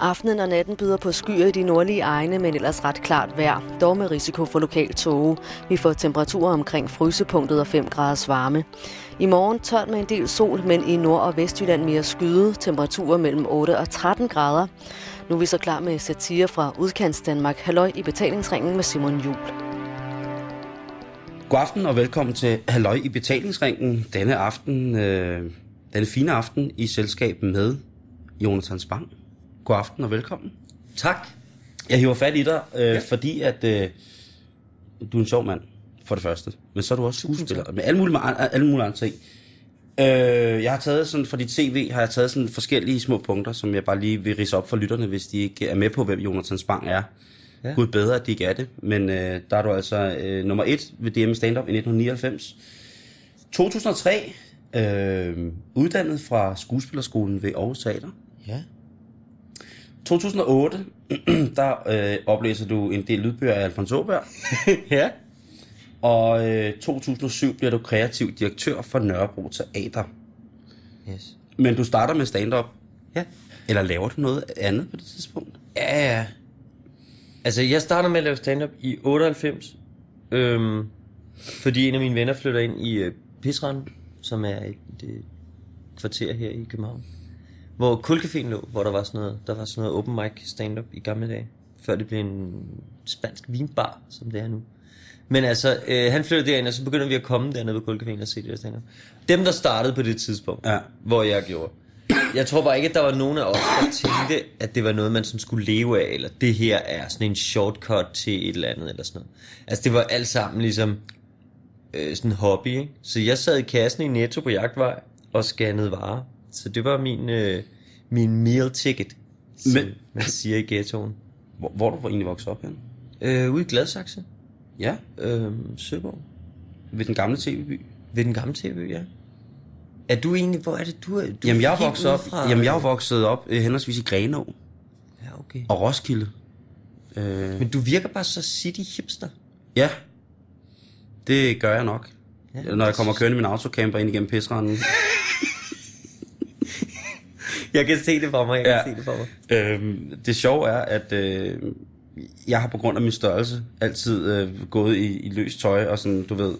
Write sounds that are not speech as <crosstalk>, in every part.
Aftenen og natten byder på skyer i de nordlige egne, men ellers ret klart vejr. Dog med risiko for lokal tåge. Vi får temperaturer omkring frysepunktet og 5 graders varme. I morgen tørt med en del sol, men i Nord- og Vestjylland mere skyde. Temperaturer mellem 8 og 13 grader. Nu er vi så klar med satire fra Udkants Danmark. Halløj i betalingsringen med Simon Jul. God aften og velkommen til Halløj i betalingsringen. Denne aften, øh, denne fine aften i selskab med Jonathan Spang. God aften og velkommen. Tak. Jeg hiver fat i dig, øh, ja. fordi at øh, du er en sjov mand, for det første. Men så er du også skuespiller, med alle mulige, alle mulige andre ting. Øh, jeg har taget sådan, for dit CV har jeg taget sådan forskellige små punkter, som jeg bare lige vil rise op for lytterne, hvis de ikke er med på, hvem Jonathan Spang er. Ja. Gud bedre, at de ikke er det. Men øh, der er du altså øh, nummer et ved DM Stand-Up i 1999. 2003, øh, uddannet fra skuespillerskolen ved Aarhus Teater. Ja. 2008, <clears throat> der øh, oplæser du en del lydbøger af Alfons Åberg. <laughs> ja. Og øh, 2007 bliver du kreativ direktør for Nørrebro Teater. Yes. Men du starter med stand-up. Ja. Eller laver du noget andet på det tidspunkt? Ja, ja. Altså, jeg starter med at lave stand-up i 98. Øhm, fordi en af mine venner flytter ind i øh, Pisrand, som er et, et kvarter her i København. Hvor Kulcaféen lå, hvor der var sådan noget, der var sådan noget open mic stand-up i gamle dage. Før det blev en spansk vinbar, som det er nu. Men altså, øh, han flyttede derind, og så begynder vi at komme dernede på Kulcaféen og se det der stand-up. Dem, der startede på det tidspunkt, Ja. hvor jeg gjorde. Jeg tror bare ikke, at der var nogen af os, der tænkte, at det var noget, man sådan skulle leve af, eller det her er sådan en shortcut til et eller andet, eller sådan noget. Altså, det var alt sammen ligesom øh, sådan en hobby, ikke? Så jeg sad i kassen i Netto på Jagtvej og scannede varer. Så det var min, øh, min meal ticket, som Men- man siger i ghettoen. Hvor, hvor du egentlig vokset op hen? Øh, ude i Gladsaxe, Ja, øh, Søborg, ved den gamle tv-by. ved den gamle tv, ja. Er du egentlig, hvor er det, du er? Du Jamen, jeg vokset op, udefra. jamen, jeg er vokset op øh, henholdsvis i Grenå Ja, okay. og Roskilde. Øh, Men du virker bare så city hipster. ja, det gør jeg nok. Ja, Når jeg kommer kørende min autocamper ind igennem pisranden. <laughs> Jeg kan se det for mig, jeg kan Ja. ja. se det for mig. Øhm, det sjove er, at øh, jeg har på grund af min størrelse altid øh, gået i, i løst tøj og sådan, du ved.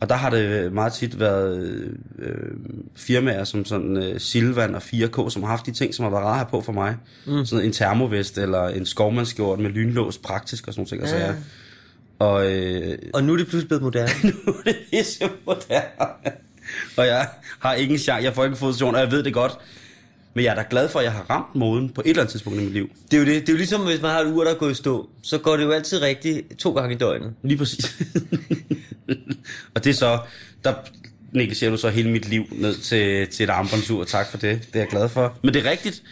Og der har det meget tit været øh, firmaer som sådan øh, Silvan og 4K, som har haft de ting, som har været rare her på for mig. Mm. Sådan en termovest eller en skovmandskjort med lynlås, praktisk og sådan nogle ting. Ja. Ja. Og øh, Og nu er det pludselig blevet moderne. <laughs> nu er det pisse moderne. Og jeg har ingen chance, jeg får ikke en position, og jeg ved det godt. Men jeg er da glad for, at jeg har ramt moden på et eller andet tidspunkt i mit liv. Det er jo det. Det er jo ligesom, hvis man har et ur, der er gået i stå. Så går det jo altid rigtigt to gange i døgnet. Lige præcis. <laughs> og det er så, der negligerer du så hele mit liv ned til, til et armbåndsur. Tak for det. Det er jeg glad for. Men det er rigtigt.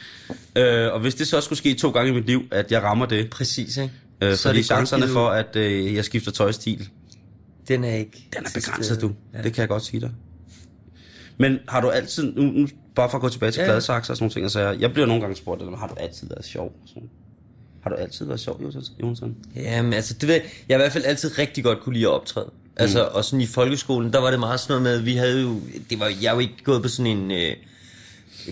Øh, og hvis det så skulle ske to gange i mit liv, at jeg rammer det, Præcis, ikke? øh, Så er fordi chancerne for, at øh, jeg skifter tøjstil, Den er ikke... den er begrænset, du. Ja. Det kan jeg godt sige dig. Men har du altid, nu, nu bare for at gå tilbage til ja. Gladsaxe og sådan nogle ting, så jeg, jeg bliver nogle gange spurgt, har du altid været sjov? Og sådan. Har du altid været sjov, Jonsson? Jamen, altså, det ved jeg, jeg har i hvert fald altid rigtig godt kunne lide at optræde. Altså, og sådan i folkeskolen, der var det meget sådan noget med, at vi havde jo, det var, jeg jo ikke gået på sådan en øh,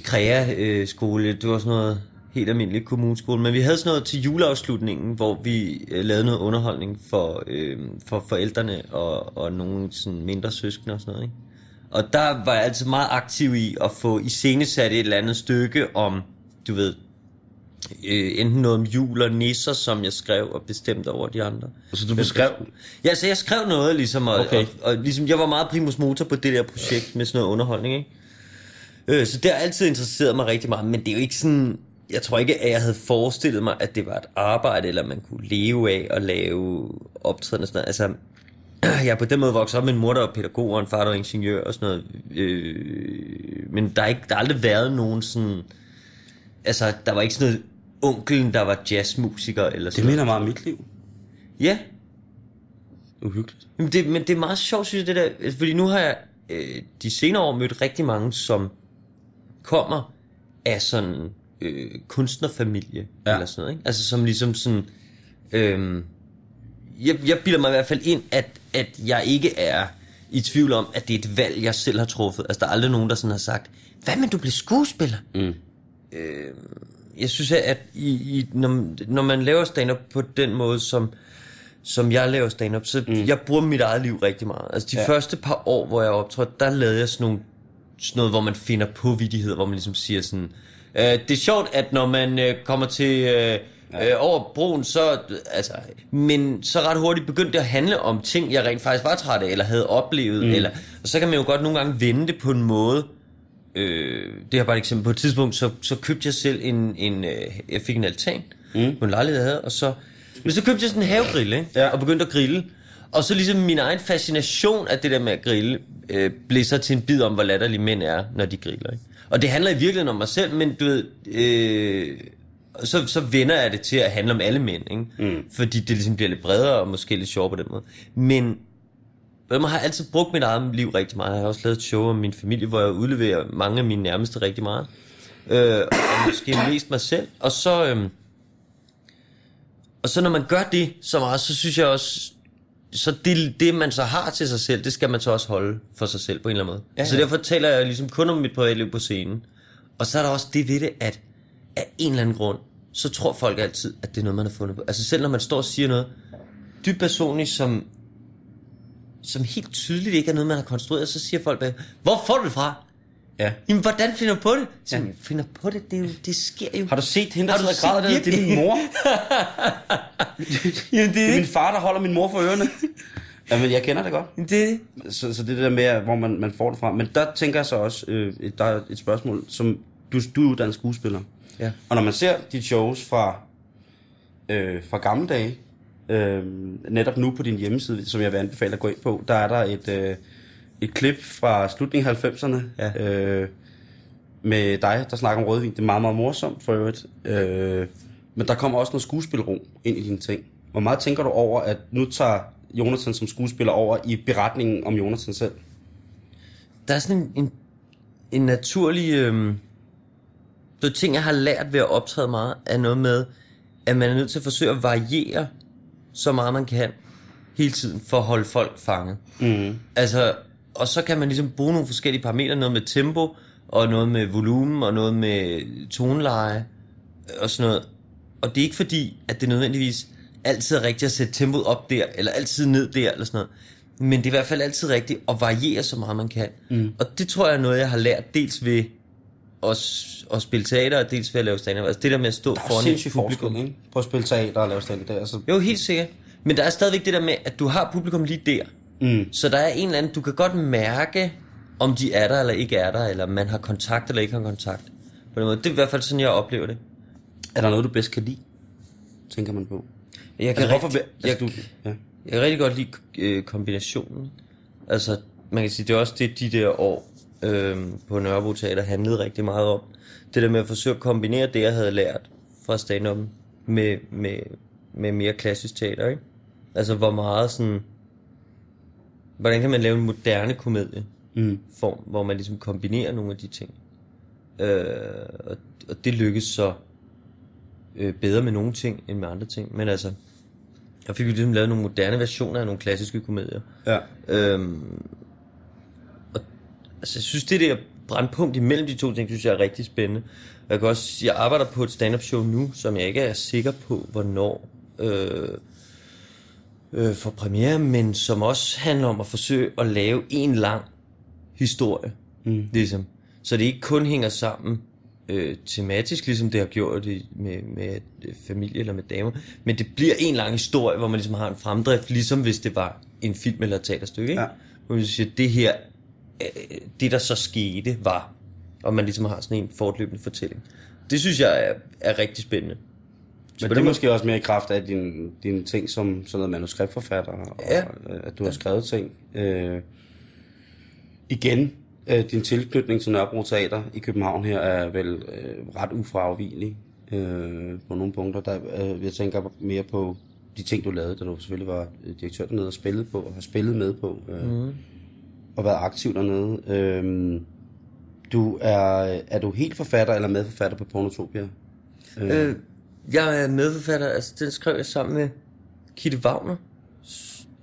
krea-skole, det var sådan noget helt almindelig kommuneskole, men vi havde sådan noget til juleafslutningen, hvor vi øh, lavede noget underholdning for, øh, for forældrene og, og nogle sådan mindre søskende og sådan noget, ikke? Og der var jeg altid meget aktiv i at få iscenesat et eller andet stykke om, du ved, øh, enten noget om jul og nisser, som jeg skrev og bestemte over de andre. Så du beskrev, Ja, så jeg skrev noget ligesom, og, Okay. okay. og, og ligesom, jeg var meget primus motor på det der projekt med sådan noget underholdning, ikke? Øh, så det har altid interesseret mig rigtig meget, men det er jo ikke sådan, jeg tror ikke, at jeg havde forestillet mig, at det var et arbejde, eller man kunne leve af at lave optræden og sådan noget. Altså, <clears throat> jeg er på den måde vokset op med en mor, der var pædagog, og en far, der var ingeniør og sådan noget. Øh, men der har, ikke, der har aldrig været nogen sådan... Altså, der var ikke sådan noget onkelen, der var jazzmusiker eller det sådan noget. minder meget om mit liv. Ja, Uhyggeligt. men det, men det er meget sjovt, synes jeg, det der. altså, Fordi nu har jeg øh, de senere år mødt rigtig mange, som kommer af sådan øh, kunstnerfamilie ja. eller sådan noget. Ikke? Altså som ligesom sådan... Øh, jeg, jeg bilder mig i hvert fald ind, at, at jeg ikke er i tvivl om, at det er et valg, jeg selv har truffet. Altså, der er aldrig nogen, der sådan har sagt, hvad med du bliver skuespiller? Mm. Øh, jeg synes, at i, i, når, når man laver stand-up på den måde, som, som jeg laver stand-up, så mm. jeg bruger mit eget liv rigtig meget. Altså de ja. første par år, hvor jeg optrådte, der lavede jeg sådan, nogle, sådan noget, hvor man finder på vidigheder, hvor man ligesom siger sådan, øh, det er sjovt, at når man øh, kommer til... Øh, Ja. Øh, over broen, så, altså, men så ret hurtigt begyndte det at handle om ting, jeg rent faktisk var træt af, eller havde oplevet, mm. eller, og så kan man jo godt nogle gange vende det på en måde, øh, det er bare et eksempel, på et tidspunkt, så, så købte jeg selv en, en øh, jeg fik en altan, mm. på en lejlighed, jeg havde, og så, men så købte jeg sådan en havegrill, ikke? Ja. og begyndte at grille, og så ligesom min egen fascination af det der med at grille, øh, blev så til en bid om, hvor latterlige mænd er, når de griller, ikke? Og det handler i virkeligheden om mig selv, men du ved, øh, så, så vender jeg det til at handle om alle mænd, ikke? Mm. Fordi det ligesom bliver lidt bredere og måske lidt sjovere på den måde. Men jeg har altid brugt mit eget liv rigtig meget. Jeg har også lavet et show om min familie, hvor jeg udleverer mange af mine nærmeste rigtig meget. Øh, og måske mest mig selv. Og så, øh, og så når man gør det så meget, så synes jeg også, så det, det man så har til sig selv, det skal man så også holde for sig selv på en eller anden måde. Ja, ja. Så derfor taler jeg ligesom kun om mit privatliv på scenen. Og så er der også det ved det, at af en eller anden grund, så tror folk altid, at det er noget, man har fundet på. Altså selv når man står og siger noget dybt personligt, som, som helt tydeligt ikke er noget, man har konstrueret, så siger folk bare, hvor får du det fra? Ja. Jamen, hvordan finder du på det? Så ja. finder på det, det, jo, det sker jo. Har du set hende, der sidder og græder Det er min mor. <laughs> Jamen, det, er det er min far, der holder min mor for ørerne. <laughs> Jamen, jeg kender det godt. Er det. Så, så det der med, hvor man, man får det fra. Men der tænker jeg så også, øh, der er et spørgsmål, som du, du er uddannet skuespiller. Ja. Og når man ser de shows fra, øh, fra gamle dage, øh, netop nu på din hjemmeside, som jeg vil anbefale at gå ind på, der er der et, øh, et klip fra slutningen af 90'erne, ja. øh, med dig, der snakker om rødvin. Det er meget, meget morsomt for øvrigt. Øh, men der kommer også noget skuespilro ind i dine ting. Hvor meget tænker du over, at nu tager Jonathan som skuespiller over i beretningen om Jonathan selv? Der er sådan en, en, en naturlig... Øh det ting, jeg har lært ved at optræde meget, er noget med, at man er nødt til at forsøge at variere så meget man kan hele tiden for at holde folk fanget. Mm. Altså, og så kan man ligesom bruge nogle forskellige parametre, noget med tempo, og noget med volumen, og noget med toneleje, og sådan noget. Og det er ikke fordi, at det nødvendigvis altid er rigtigt at sætte tempoet op der, eller altid ned der, eller sådan noget. Men det er i hvert fald altid rigtigt at variere så meget man kan. Mm. Og det tror jeg er noget, jeg har lært dels ved at, at spille teater, og dels ved at lave stand Altså det der med at stå foran et publikum. Ikke? På at spille teater og lave stand der. Altså. Jo, helt sikkert. Men der er stadigvæk det der med, at du har publikum lige der. Mm. Så der er en eller anden, du kan godt mærke, om de er der eller ikke er der, eller man har kontakt eller ikke har kontakt. På den måde. Det er i hvert fald sådan, jeg oplever det. Er der noget, du bedst kan lide? Tænker man på. Jeg kan, altså, rigtig, jeg, altså, du, ja. jeg kan rigtig godt lide øh, kombinationen. Altså, man kan sige, det er også det, de der år, øh, på Nørrebro Teater handlede rigtig meget om. Det der med at forsøge at kombinere det, jeg havde lært fra stand med, med, med mere klassisk teater, ikke? Altså, hvor meget sådan... Hvordan kan man lave en moderne komedie mm. form, hvor man ligesom kombinerer nogle af de ting. Øh, og, og det lykkes så øh, bedre med nogle ting, end med andre ting. Men altså, jeg fik jo ligesom lavet nogle moderne versioner af nogle klassiske komedier. Ja. Øhm, altså, jeg synes, det der brandpunkt imellem de to ting, synes jeg er rigtig spændende. Jeg kan også, jeg arbejder på et stand-up show nu, som jeg ikke er sikker på, hvornår øh, øh, for premiere, men som også handler om at forsøge at lave en lang historie, mm. ligesom. Så det ikke kun hænger sammen øh, tematisk, ligesom det har gjort det med, med familie eller med damer, men det bliver en lang historie, hvor man ligesom har en fremdrift, ligesom hvis det var en film eller et teaterstykke, ikke? Ja. Hvor man siger, det her Øh, det, der så skete, var, og man ligesom har sådan en fortløbende fortælling. Det synes jeg er, er rigtig spændende. Men det er måske også mere i kraft af dine din ting som sådan noget manuskriptforfatter, ja. og øh, at du har skrevet ting. Øh, igen, øh, din tilknytning til Nørrebro Teater i København her er vel øh, ret ufragvigelig øh, på nogle punkter. Der, øh, jeg tænker mere på de ting, du lavede, da du selvfølgelig var direktør dernede og spillede på, og har spillet med på. Øh, mm og været aktiv dernede. Øhm, du er, er du helt forfatter eller medforfatter på Pornotopia? Øh. Øh, jeg er medforfatter, altså den skrev jeg sammen med Kitte Wagner.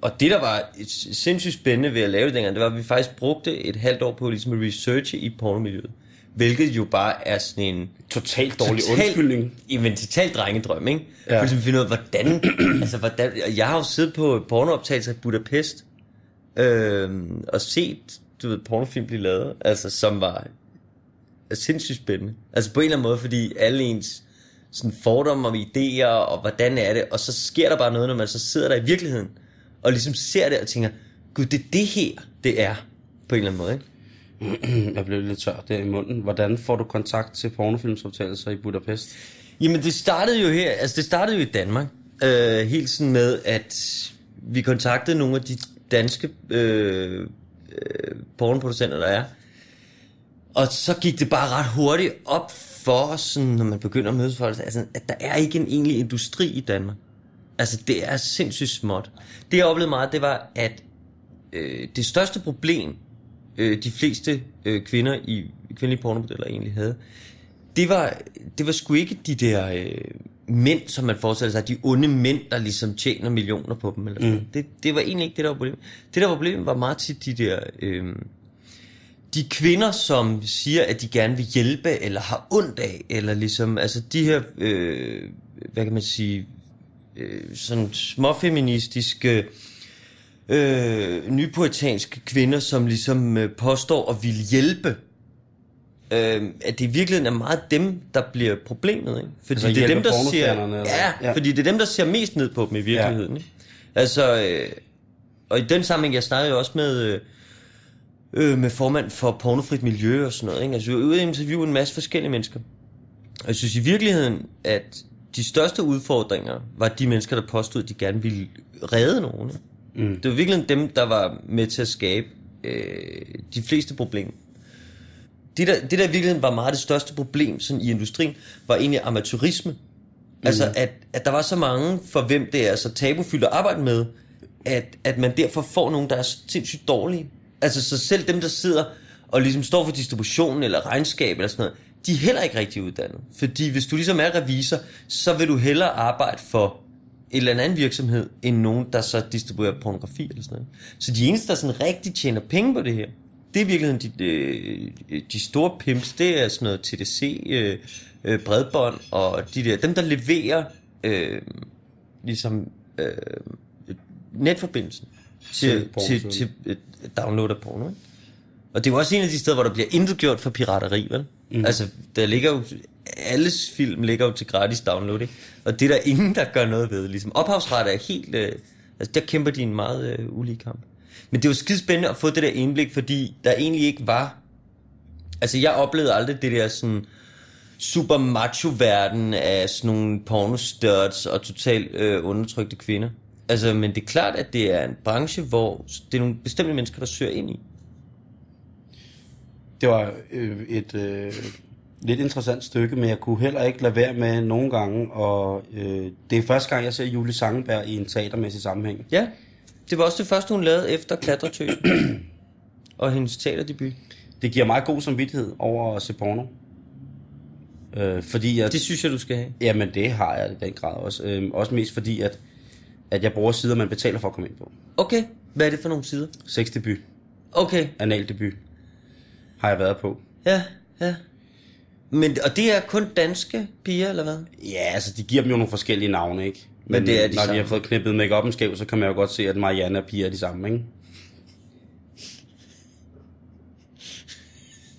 Og det, der var sindssygt spændende ved at lave det dengang, det var, at vi faktisk brugte et halvt år på ligesom at researche i pornomiljøet. hvilket jo bare er sådan en Totalt dårlig undskyldning. Jamen, total drengedrøm, ikke? Ja. For eksempel finde ud af, hvordan, <clears throat> altså, hvordan, jeg har jo siddet på pornooptagelser i Budapest, øh, og set, du ved, pornofilm blive lavet, altså, som var sindssygt spændende. Altså, på en eller anden måde, fordi alle ens sådan fordomme om idéer, og hvordan er det, og så sker der bare noget, når man så sidder der i virkeligheden, og ligesom ser det og tænker, gud, det er det her, det er, på en eller anden måde, ikke? <clears throat> Jeg blev lidt tør der i munden. Hvordan får du kontakt til pornofilmsoptagelser i Budapest? Jamen det startede jo her, altså det startede jo i Danmark, øh, helt sådan med, at vi kontaktede nogle af de danske øh, øh, pornoproducenter, der er. Og så gik det bare ret hurtigt op for os, sådan, når man begynder at mødes folk, altså, at der er ikke en egentlig industri i Danmark. Altså det er sindssygt småt. Det jeg oplevede meget, det var, at øh, det største problem, øh, de fleste øh, kvinder i kvindelige pornomodeller egentlig havde, det var, det var sgu ikke de der øh, mænd, som man forestiller sig, de onde mænd, der ligesom tjener millioner på dem. Eller sådan. Mm. Det, det var egentlig ikke det, der var problemet. Det, der var problemet, var meget tit de der... Øh, de kvinder, som siger, at de gerne vil hjælpe, eller har ondt af, eller ligesom, altså de her, øh, hvad kan man sige, øh, sådan småfeministiske, øh, nypoetanske kvinder, som ligesom øh, påstår at ville hjælpe, øh, at det i virkeligheden er meget dem, der bliver problemet, ikke? Fordi Altså det er dem, der ser, ja, Ja. fordi det er dem, der ser mest ned på dem i virkeligheden, ja. ikke? Altså, øh, og i den sammenhæng, jeg snakkede jo også med, øh, øh, med formand for pornofrit miljø og sådan noget, ikke? Altså, vi var ude og interviewe en masse forskellige mennesker. Og jeg synes i virkeligheden, at de største udfordringer var de mennesker, der påstod, at de gerne ville redde nogen. Mm. Det var virkelig dem, der var med til at skabe øh, de fleste problemer. Det der, det der i virkeligheden var meget det største problem sådan i industrien, var egentlig amatørisme. Mm. Altså, at, at der var så mange, for hvem det er så tabufyldt at arbejde med, at, at man derfor får nogen, der er sindssygt dårlige. Altså, så selv dem, der sidder og ligesom står for distributionen eller regnskab eller sådan noget, de er heller ikke rigtig uddannet. Fordi hvis du ligesom er revisor, så vil du hellere arbejde for en eller anden virksomhed, end nogen, der så distribuerer pornografi eller sådan noget. Så de eneste, der sådan rigtig tjener penge på det her, det er i virkeligheden de, de, de store pimps, det er sådan noget TDC, øh, øh, bredbånd og de der, dem der leverer øh, ligesom øh, netforbindelsen til, Til til, til, øh, download af porno. Ikke? Og det er jo også en af de steder, hvor der bliver intet gjort for pirateri, vel? Mm. Altså, der ligger jo, alles film ligger jo til gratis download, ikke? Og det er der ingen, der gør noget ved. Ligesom ophavsret er helt, øh, altså der kæmper de en meget øh, ulige kamp. Men det var skide spændende at få det der indblik, fordi der egentlig ikke var, altså jeg oplevede aldrig det der sådan, super macho-verden af sådan nogle pornostuds og totalt øh, undertrykte kvinder. Altså, men det er klart, at det er en branche, hvor det er nogle bestemte mennesker, der søger ind i. Det var øh, et øh, lidt interessant stykke, men jeg kunne heller ikke lade være med nogle gange, og øh, det er første gang, jeg ser Julie Sangenberg i en teatermæssig sammenhæng. Ja, det var også det første, hun lavede efter Klatretø. <clears throat> og hendes teaterdebut. Det giver meget god samvittighed over at se porno. Øh, fordi jeg, Det synes jeg, du skal have. Jamen, det har jeg i den grad også. Øh, også mest fordi, at, at jeg bruger sider, man betaler for at komme ind på. Okay, hvad er det for nogle sider? Sexdebut, Okay, analdebut, har jeg været på. ja, ja. Men, og det er kun danske piger, eller hvad? Ja, altså, de giver dem jo nogle forskellige navne, ikke? Men det er de når samme. de har fået knippet make-up'en skæv, så kan man jo godt se, at Marianne og Pia er de samme, ikke?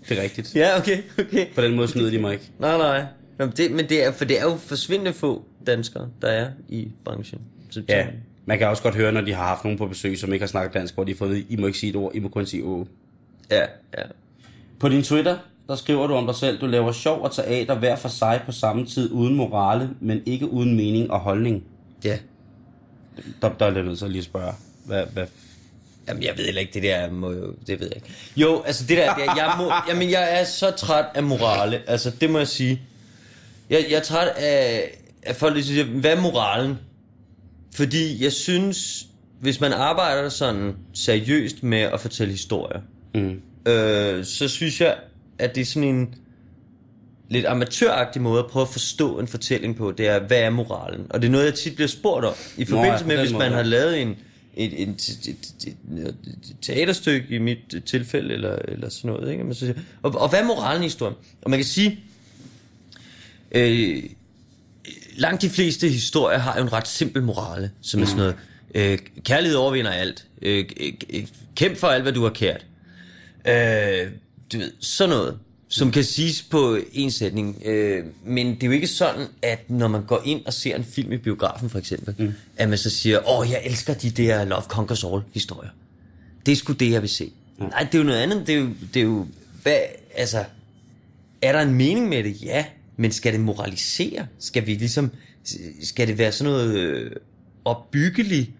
Det er rigtigt. Ja, okay, okay. På den måde snyder de mig ikke. Nej, nej. Nå, men det, men det er, for det er jo forsvindende få danskere, der er i branchen. Så, Ja, man kan også godt høre, når de har haft nogen på besøg, som ikke har snakket dansk, hvor de har fået I må ikke sige et ord, I må kun sige å. ja, ja. På din Twitter, der skriver du om dig selv, du laver sjov og teater hver for sig på samme tid, uden morale, men ikke uden mening og holdning. Ja. Der, der er jeg nødt til at lige spørge, hvad, hvad Jamen, jeg ved heller ikke, det der må jo, det ved jeg ikke. Jo, altså det der, det er, jeg, må, jamen, jeg er så træt af morale, altså det må jeg sige. Jeg, jeg er træt af, af folk, der siger, hvad er moralen? Fordi jeg synes, hvis man arbejder sådan seriøst med at fortælle historier, mm. øh, så synes jeg, at det er sådan en lidt amatøragtig måde at prøve at forstå en fortælling på, det er, hvad er moralen? Og det er noget, jeg tit bliver spurgt om, i forbindelse på med, den hvis måde, man ja. har lavet en, et, et, et, et, et, et teaterstykke i mit tilfælde, eller, eller sådan noget. Ikke? Man så siger, og, og hvad er moralen i historien? Og man kan sige, øh, langt de fleste historier har jo en ret simpel morale, som er sådan noget, øh, kærlighed overvinder alt, øh, øh, kæmp for alt, hvad du har kært. Øh, du ved, sådan noget, som kan siges på en sætning. Øh, men det er jo ikke sådan, at når man går ind og ser en film i biografen for eksempel, mm. at man så siger, åh, jeg elsker de der Love Conquers All historier. Det er sgu det, jeg vil se. Mm. Nej, det er jo noget andet. Det er jo, det er jo hvad, altså, er der en mening med det? Ja, men skal det moralisere? Skal vi ligesom, skal det være sådan noget øh, opbyggelig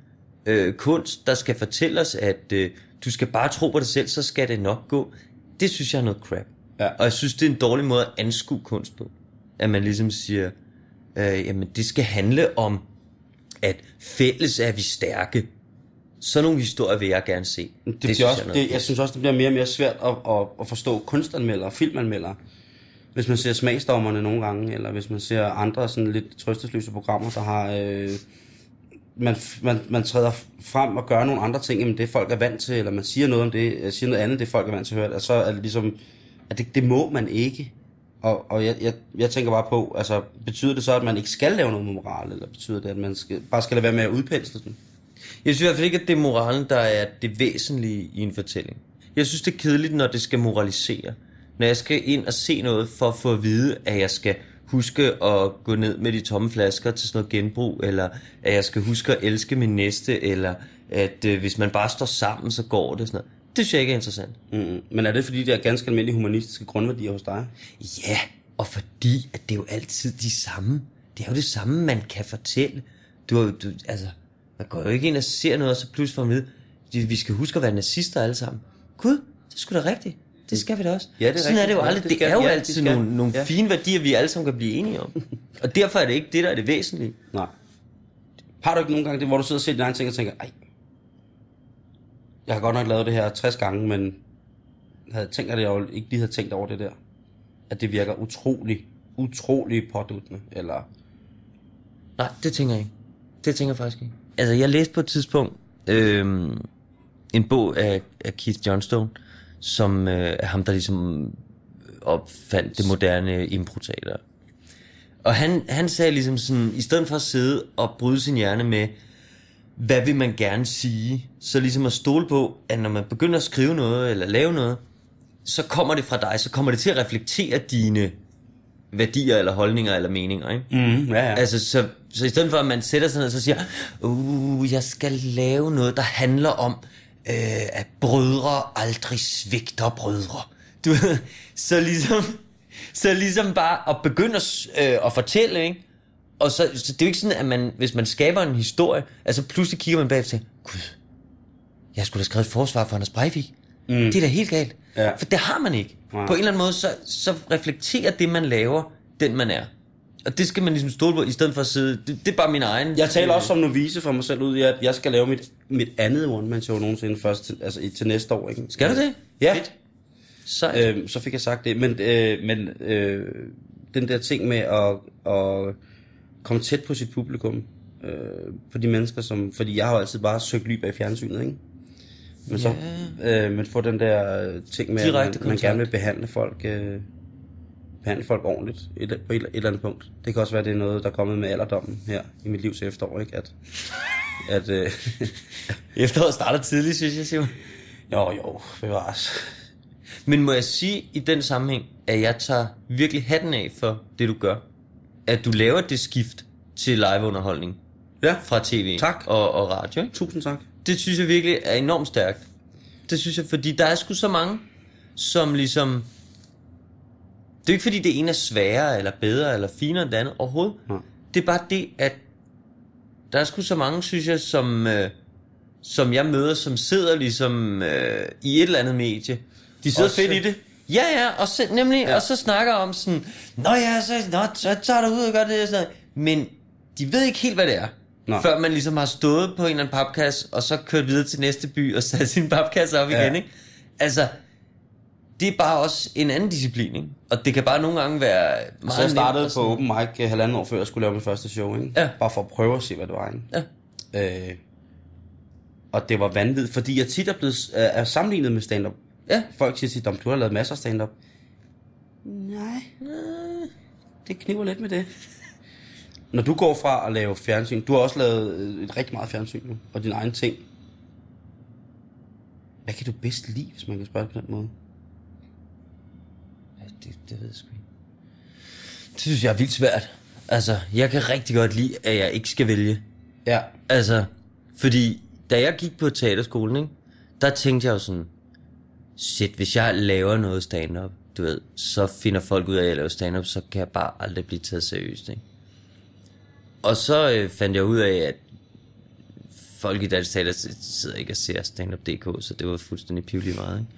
øh, kunst, der skal fortælle os, at øh, du skal bare tro på dig selv, så skal det nok gå. Det synes jeg er noget crap. Ja. Og jeg synes, det er en dårlig måde at anskue kunst på. At man ligesom siger, øh, jamen det skal handle om, at fælles er vi stærke. Sådan nogle historier vil jeg gerne se. Det, det også, jeg, det, jeg synes også, det bliver mere og mere svært at, at, at forstå kunstanmeldere og filmanmeldere. Hvis man ser smagsdommerne nogle gange, eller hvis man ser andre sådan lidt trøstesløse programmer, der har... Øh, man, man, man træder frem og gør nogle andre ting, end det folk er vant til, eller man siger noget om det, siger noget andet, det folk er vant til at høre, og så er det ligesom, at det, det må man ikke. Og, og jeg, jeg, jeg tænker bare på, altså, betyder det så, at man ikke skal lave noget med moral, eller betyder det, at man skal, bare skal lade være med at udpensle den? Jeg synes i hvert fald ikke, at det er moralen, der er det væsentlige i en fortælling. Jeg synes, det er kedeligt, når det skal moralisere. Når jeg skal ind og se noget for at få at vide, at jeg skal huske at gå ned med de tomme flasker til sådan noget genbrug, eller at jeg skal huske at elske min næste, eller at øh, hvis man bare står sammen, så går det sådan noget. Det synes jeg ikke er interessant. Mm. Men er det fordi, det er ganske almindelige humanistiske grundværdier hos dig? Ja, og fordi at det er jo altid de samme. Det er jo det samme, man kan fortælle. Du, du, altså, man går jo ikke ind og ser noget, og så pludselig får man vide, vi skal huske at være nazister alle sammen. Gud, det skulle da rigtigt. Det skal vi da også. Ja, det er Sådan rigtigt. er det jo aldrig. Det, det er jo ja, altid nogle, nogle ja. fine værdier, vi alle sammen kan blive enige om. og derfor er det ikke det, der er det væsentlige. Nej. Har du ikke nogen gange det, hvor du sidder og ser dine ting og tænker, ej, jeg har godt nok lavet det her 60 gange, men jeg havde tænkt, at jeg ikke lige havde tænkt over det der. At det virker utrolig, utrolig påduttende, eller... Nej, det tænker jeg ikke. Det tænker jeg faktisk ikke. Altså, jeg læste på et tidspunkt øh, en bog af, af Keith Johnstone, som øh, er ham, der ligesom opfandt det moderne improteater. Og han, han sagde ligesom sådan, i stedet for at sidde og bryde sin hjerne med, hvad vil man gerne sige, så ligesom at stole på, at når man begynder at skrive noget eller lave noget, så kommer det fra dig, så kommer det til at reflektere dine værdier eller holdninger eller meninger, ikke? Mm, ja, ja. Altså, så, så i stedet for, at man sætter sig ned og så siger, uh, jeg skal lave noget, der handler om, øh, at brødre aldrig svigter brødre. Du så ligesom, så ligesom bare at begynde at, øh, at fortælle, ikke? Og så, så det er jo ikke sådan, at man, hvis man skaber en historie, altså pludselig kigger man bagefter og tænker, gud, jeg skulle da skrevet et forsvar for Anders Breivik. Mm. Det er da helt galt. Ja. For det har man ikke. Ja. På en eller anden måde, så, så reflekterer det, man laver, den man er. Og det skal man ligesom stole på, i stedet for at sidde... Det, det er bare min egen... Jeg taler også som novise for mig selv ud i, at jeg skal lave mit, mit andet one-man-show nogensinde først til, altså, til næste år. Ikke? Skal du det? Ja. Fedt. Så, øh, så fik jeg sagt det. Men, øh, men øh, den der ting med at, at komme tæt på sit publikum, øh, på de mennesker, som... Fordi jeg har altid bare søgt ly bag fjernsynet, ikke? Men så øh, men få den der ting med, Direkte at man, man gerne vil behandle folk... Øh, behandle folk ordentligt et, på et, et eller andet punkt. Det kan også være, det er noget, der er kommet med alderdommen her i mit livs efterår, ikke? At, at, øh, <laughs> Efteråret starter tidligt, synes jeg, Simon. Jo, jo, bevares. Men må jeg sige i den sammenhæng, at jeg tager virkelig hatten af for det, du gør. At du laver det skift til liveunderholdning. Ja. Fra tv tak. Og, og radio. Ikke? Tusind tak. Det synes jeg virkelig er enormt stærkt. Det synes jeg, fordi der er sgu så mange, som ligesom det er ikke fordi det ene er sværere, eller bedre, eller finere end det andet overhovedet. Ja. Det er bare det, at der er sgu så mange, synes jeg, som, øh, som jeg møder, som sidder ligesom øh, i et eller andet medie. De sidder Også, fedt i det. Ja, ja, og så, nemlig, ja. og så snakker om sådan, Nå ja, så, nå, så tager du ud og gør det, og sådan. men de ved ikke helt, hvad det er. Nå. Før man ligesom har stået på en eller anden papkasse, og så kørt videre til næste by og sat sin papkasse op ja. igen, ikke? Altså, det er bare også en anden disciplin, ikke? Og det kan bare nogle gange være meget Så jeg startede på Open Mic eh, halvanden år før jeg skulle lave min første show, ikke? Ja. Bare for at prøve at se, hvad det var, ikke? Ja. Øh, og det var vanvittigt, fordi jeg tit er blevet øh, er sammenlignet med stand-up. Ja. Folk siger tit, "Om du har lavet masser af stand-up. Nej, det kniver lidt med det. Når du går fra at lave fjernsyn, du har også lavet øh, et rigtig meget fjernsyn nu, og din egen ting. Hvad kan du bedst lide, hvis man kan spørge på den måde? Ja, det, det ved jeg sgu ikke. Det synes jeg er vildt svært. Altså, jeg kan rigtig godt lide, at jeg ikke skal vælge. Ja, Altså, fordi da jeg gik på teaterskolen, ikke, der tænkte jeg jo sådan, shit, hvis jeg laver noget stand-up, du ved, så finder folk ud af, at jeg laver stand-up, så kan jeg bare aldrig blive taget seriøst, ikke? Og så øh, fandt jeg ud af, at folk i dansk teater sidder ikke og ser stand-up.dk, så det var fuldstændig pivlig meget, ikke?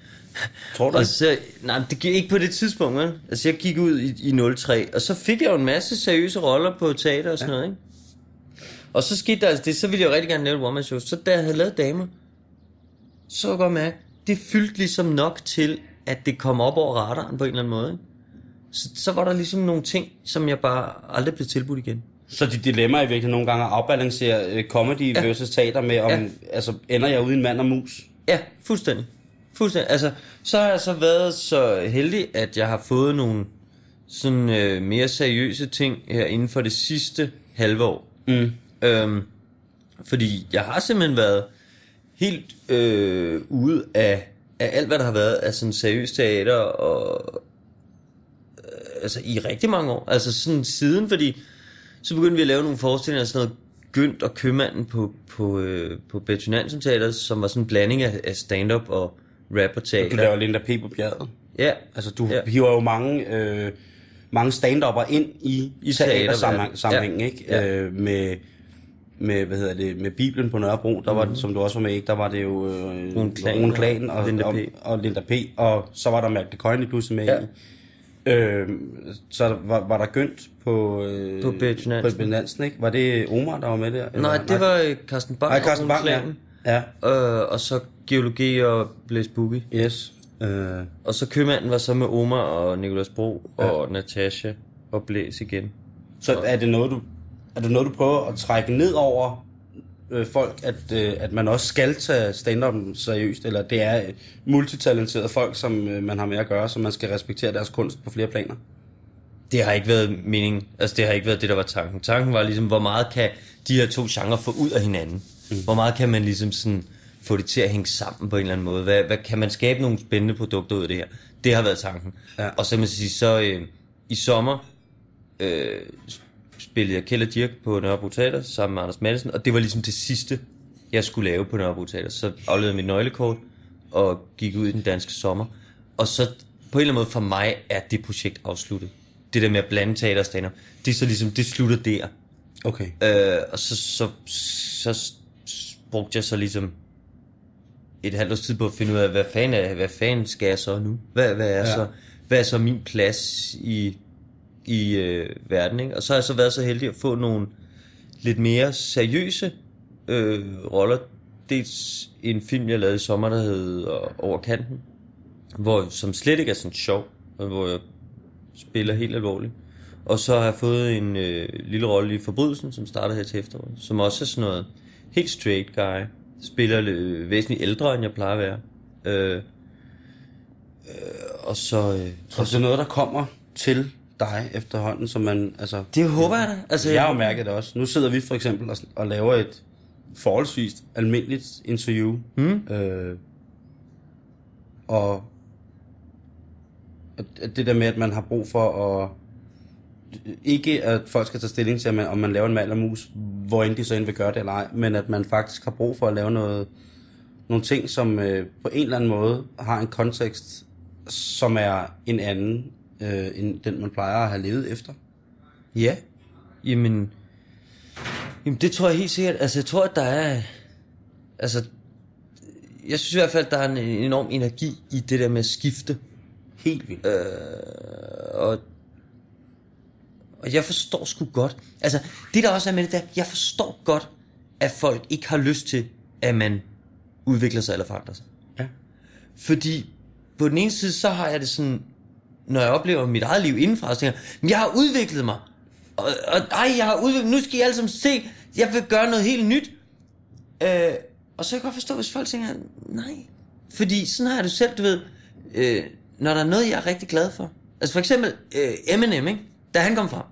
tror du Og så, nej, det gik ikke på det tidspunkt, vel? Altså, jeg gik ud i, i 03, og så fik jeg jo en masse seriøse roller på teater og sådan ja. noget, ikke? Og så skete der altså det, så ville jeg jo rigtig gerne lave et one show. Så da jeg havde lavet damer, så kunne jeg godt mærke, det fyldte ligesom nok til, at det kom op over radaren på en eller anden måde, ikke? Så, så var der ligesom nogle ting, som jeg bare aldrig blev tilbudt igen. Så dit dilemma er i virkeligheden nogle gange at afbalancere øh, comedy Ja. versus teater med, om, Ja. altså, ender jeg ude i en mand og mus? Ja, fuldstændig. Fuldstændig. Altså, så har jeg så været så heldig, at jeg har fået nogle sådan øh, mere seriøse ting her inden for det sidste halve år. Mm. Øhm, fordi jeg har simpelthen været helt øh, ude af, af alt, hvad der har været af sådan seriøst teater og øh, altså i rigtig mange år. Altså sådan siden, fordi så begyndte vi at lave nogle forestillinger, sådan noget Gynt og Købmanden på, på, øh, på Betty Nansen Teater, som var sådan en blanding af, af stand-up og rap og teater. Du laver Linda P. på bjerget. Ja, Altså, du Ja. hiver jo mange, øh, mange stand-upper ind i, I teaterverdenen. teatersammenhæng, sammenhæng, Ja. ikke? Ja. Øh, med, med, hvad hedder det, med Bibelen på Nørrebro, der var det, som du også var med, ikke? Der var det jo øh, Rune Klan og, Linda P. og, og, Linda P. Og så var der Mærke Coyne pludselig med Ja. i. Øh, så var, var der Gønt på, øh, På Betty Nansen. Nansen, ikke? Var det Omar, der var med der? Eller- Nej, det var øh, Carsten Bang Nej, Carsten Bang, ja. Ja, Øh, og så Geologi og Blaise Boogie. yes. Øh, Og så købmanden var så med Omar og Nikolas Bro og Natasha og Blæs igen. Så er det noget, du, er det noget, du prøver at trække ned over øh, folk, at, øh, at man også skal tage stand seriøst, eller det er øh, multitalenterede folk, som øh, man har med at gøre, så man skal respektere deres kunst på flere planer? Det har ikke været meningen. Altså, det har ikke været det, der var tanken. Tanken var ligesom, hvor meget kan de her to genrer få ud af hinanden? Mm. Hvor meget kan man ligesom sådan få det til at hænge sammen på en eller anden måde? Hvad, hvad kan man skabe nogle spændende produkter ud af det her? Det har været tanken. Ja. Og så man sige, så øh, i sommer øh, spillede jeg Kjeld og Dirk på Nørrebro Teater sammen med Anders Madsen, og det var ligesom det sidste, jeg skulle lave på Nørrebro Teater. Så afleverede mit nøglekort og gik ud i den danske sommer. Og så på en eller anden måde for mig er det projekt afsluttet. Det der med at blande teater og stand det er så ligesom, det slutter der. Okay. Øh, og så, så, så, så brugte jeg så ligesom et halvt års tid på at finde ud af, hvad fanden, er, hvad fanden skal jeg så nu? Hvad, hvad, er. Ja. så, hvad er så min plads i, i øh, verden? Ikke? Og så har jeg så været så heldig at få nogle lidt mere seriøse øh, roller. Dels en film, jeg lavede i sommer, der hed øh, Over kanten, hvor, som slet ikke er sådan sjov, men hvor jeg spiller helt alvorligt. Og så har jeg fået en øh, lille rolle i Forbrydelsen, som starter her til efteråret, som også er sådan noget helt straight guy. Spiller øh, væsentligt ældre, end jeg plejer at være. Øh, øh, og så... Øh, Så det er noget, der kommer til dig efterhånden, som man, altså... det håber jeg da. Altså, Jeg har jo mærket det også. Nu sidder vi for eksempel og, og laver et forholdsvis almindeligt interview. Mm. Øh, og det der med, at man har brug for at... Ikke at folk skal tage stilling til, om man laver en mand eller mus, hvor end de så end vil gøre det eller ej, men at man faktisk har brug for at lave noget, nogle ting, som øh, på en eller anden måde har en kontekst, som er en anden, øh, end den man plejer at have levet efter. Ja. Jamen, jamen, det tror jeg helt sikkert. Altså, jeg tror, at der er... Altså, jeg synes i hvert fald, at der er en enorm energi i det der med at skifte. Helt vildt. Øh, og, og jeg forstår sgu godt. Altså, det der også er med det der, jeg forstår godt, at folk ikke har lyst til, at man udvikler sig eller forandrer sig. Ja. Fordi på den ene side, så har jeg det sådan, når jeg oplever mit eget liv indenfra, så tænker jeg, "Men jeg har udviklet mig. Og, og ej, jeg har udviklet, nu skal I alle sammen se, jeg vil gøre noget helt nyt. Øh, Og så kan jeg godt forstå, hvis folk tænker, nej. Fordi sådan har jeg det selv, du ved, øh, når der er noget, jeg er rigtig glad for. Altså for eksempel øh, Eminem, ikke? da han kom frem,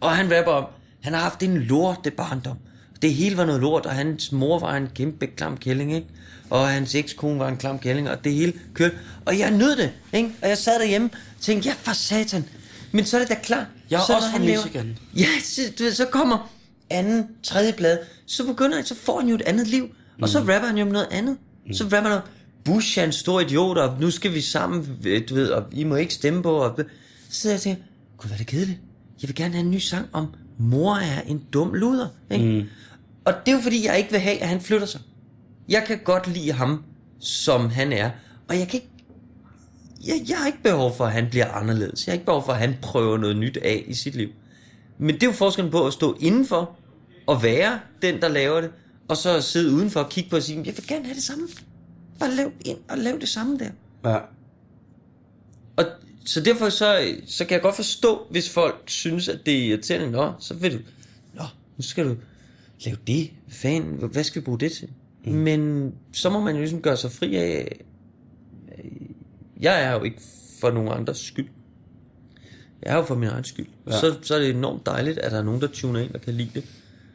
og han rapper om, han har haft en lorte barndom. Det hele var noget lort, og hans mor var en kæmpe klam kælling, ikke? Og hans ekskone var en klam kælling, og det hele kørte. Og jeg nød det, ikke? Og jeg sad derhjemme og tænkte, ja for satan. Men så er det da klart. Jeg er så, også fra laver- Michigan. <laughs> Ja, så, du ved, så kommer anden, tredje blad. Så begynder han, så får han jo et andet liv. Og så rapper han jo om noget andet. Så rapper han om, Bush er en stor idiot, og nu skal vi sammen, øh, du ved, og I må ikke stemme på. Og, så sidder jeg og tænker, gud, hvad er det kedeligt. Jeg vil gerne have en ny sang om, mor er en dum luder. Ikke? Mm. Og det er jo fordi, jeg ikke vil have, at han flytter sig. Jeg kan godt lide ham, som han er. Og jeg kan ikke jeg, jeg har ikke behov for, at han bliver anderledes. Jeg har ikke behov for, at han prøver noget nyt af i sit liv. Men det er jo forskellen på at stå indenfor og være den, der laver det, og så sidde udenfor og kigge på og sige, jeg vil gerne have det samme. Bare lav ind og lav det samme der. Ja. Og så derfor så, så kan jeg godt forstå, hvis folk synes, at det er irriterende. Nå, så vil du, nå, nu skal du lave det. Fanden, hvad skal vi bruge det til? Mm. Men så må man jo ligesom gøre sig fri af, jeg er jo ikke for nogen andres skyld. Jeg er jo for min egen skyld. Ja. Så, så er det enormt dejligt, at der er nogen, der tuner ind og kan lide det.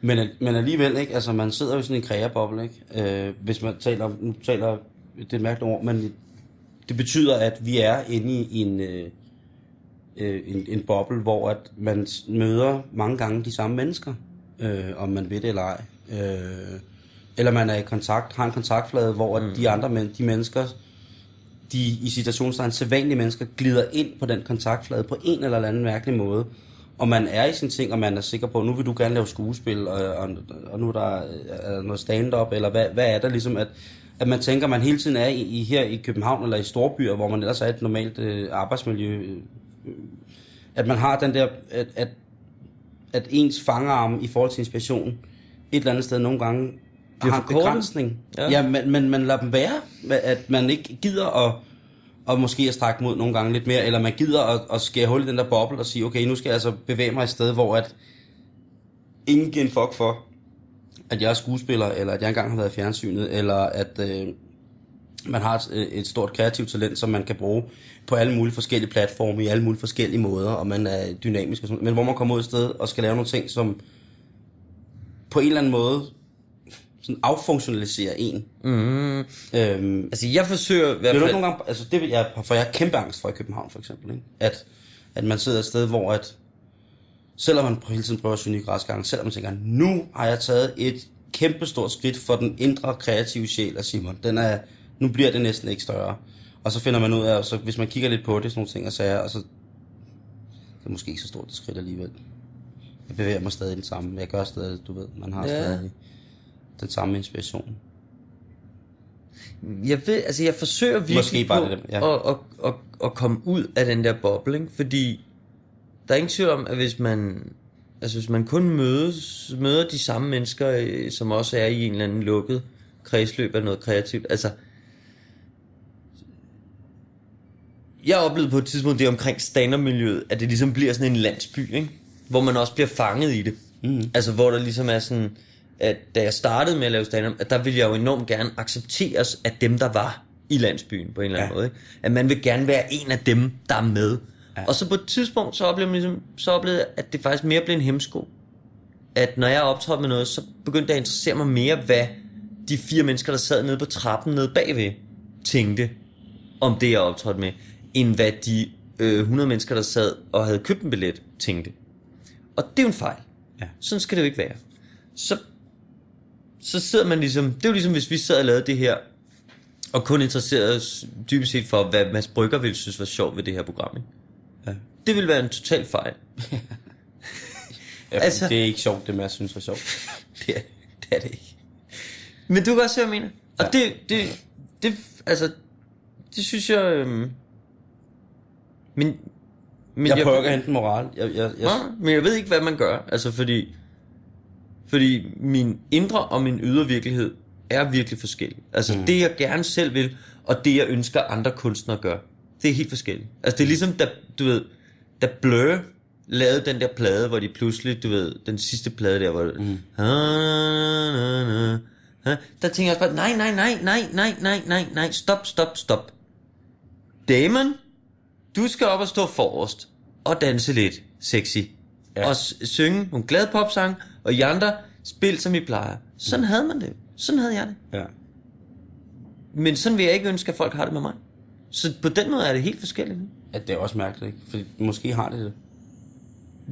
Men, men alligevel, ikke? Altså, man sidder jo i sådan en kreaboble, ikke? Øh, hvis man taler nu taler, det er mærkeligt ord, men det betyder, at vi er inde i en, øh, øh, en, en boble, hvor at man møder mange gange de samme mennesker, øh, om man ved det eller ej. Øh, eller man er i kontakt, har en kontaktflade, hvor at de andre men, de mennesker, de i situationstegn sædvanlige mennesker, glider ind på den kontaktflade på en eller anden mærkelig måde. Og man er i sin ting, og man er sikker på, nu vil du gerne lave skuespil, og, og, og nu er der er noget stand-up, eller hvad, hvad er der ligesom, at, at man tænker, at man hele tiden er i, i her i København eller i storbyer, hvor man ellers er et normalt øh, arbejdsmiljø, øh, at man har den der, at, at, at ens fangerarm i forhold til inspiration, et eller andet sted nogle gange Bliver har begrænsning. Ja. Ja, ja men, men man lader dem være, at man ikke gider at, og måske at strække mod nogle gange lidt mere, eller man gider at, at skære hul i den der boble og sige, okay, nu skal jeg altså bevæge mig et sted, hvor at ingen giver en fuck for, at jeg er skuespiller, eller at jeg engang har været i fjernsynet, eller at øh, man har et, et stort kreativt talent, som man kan bruge på alle mulige forskellige platforme, i alle mulige forskellige måder, og man er dynamisk og sådan Men hvor man kommer ud et sted og skal lave nogle ting, som på en eller anden måde sådan affunktionaliserer en. Mm. Øhm, Altså, jeg forsøger i hvert det er fald... nogle gange, altså det vil jeg, for jeg har kæmpe angst for i København for eksempel, ikke? At, at man sidder et sted, hvor at, selvom man hele tiden prøver at synge i græsgangen, selvom man tænker, nu har jeg taget et kæmpe stort skridt for den indre kreative sjæl af Simon. Den er, nu bliver det næsten ikke større. Og så finder man ud af, så hvis man kigger lidt på det, sådan nogle ting og sager, og så, det er måske ikke så stort et skridt alligevel. Jeg bevæger mig stadig den samme, jeg gør stadig, du ved, man har ja. stadig den samme inspiration. Jeg ved, altså jeg forsøger virkelig Måske bare på det, ja. at, at, at, at komme ud af den der boble, ikke? fordi der er ingen tvivl om, at hvis man, altså hvis man kun mødes, møder de samme mennesker, øh, som også er i en eller anden lukket kredsløb af noget kreativt, altså jeg oplevede på et tidspunkt det omkring stand at det ligesom bliver sådan en landsby, ikke? hvor man også bliver fanget i det. Mm. Altså hvor der ligesom er sådan, at da jeg startede med at lave stand at der ville jeg jo enormt gerne accepteres af dem, der var i landsbyen på en eller anden Ja. måde. Ikke? At man vil gerne være en af dem, der er med. Ja. Og så på et tidspunkt, så oplevede, jeg ligesom, så oplevede jeg, at det faktisk mere blev en hemsko. At når jeg optrådte med noget, så begyndte det at interessere mig mere, hvad de fire mennesker, der sad nede på trappen nede bagved, tænkte om det, jeg optrådte med, end hvad de øh, 100 mennesker, der sad og havde købt en billet, tænkte. Og det er jo en fejl. Ja. Sådan skal det jo ikke være. Så, så sidder man ligesom, det er jo ligesom, hvis vi sad og lavede det her, og kun interesserede os dybest set for, hvad Mads Brygger ville synes var sjovt ved det her program. Ikke? Ja. Det ville være en total fejl. Ja, Altså- det er ikke sjovt, det jeg synes er sjovt. <laughs> det, er, det er det ikke. Men du kan også se, hvad jeg mener. Og Ja. det, det, det, altså, det synes jeg... Øhm, men, men Jeg prøver ikke at hente en moral. Jeg, jeg, jeg, Nej, men jeg ved ikke, hvad man gør. Altså, fordi, fordi min indre og min ydre virkelighed er virkelig forskellig. Altså, mm. det jeg gerne selv vil, og det jeg ønsker andre kunstnere gør, det er helt forskelligt. Altså, det er ligesom, da, du ved, da Blur lavede den der plade, hvor de pludselig, du ved, den sidste plade der, hvor mm. Ja? Der tænker jeg også bare, nej, nej, nej, nej, nej, nej, nej, nej, stop, stop, stop. Damon, du skal op og stå forrest og danse lidt sexy. Ja. Og synge nogle glade popsang, og I andre spil, som I plejer. Sådan havde man det. Sådan havde jeg det. Ja. Men sådan vil jeg ikke ønske, at folk har det med mig. Så på den måde er det helt forskelligt. ja. det er også mærkeligt, ikke? Fordi måske har det det.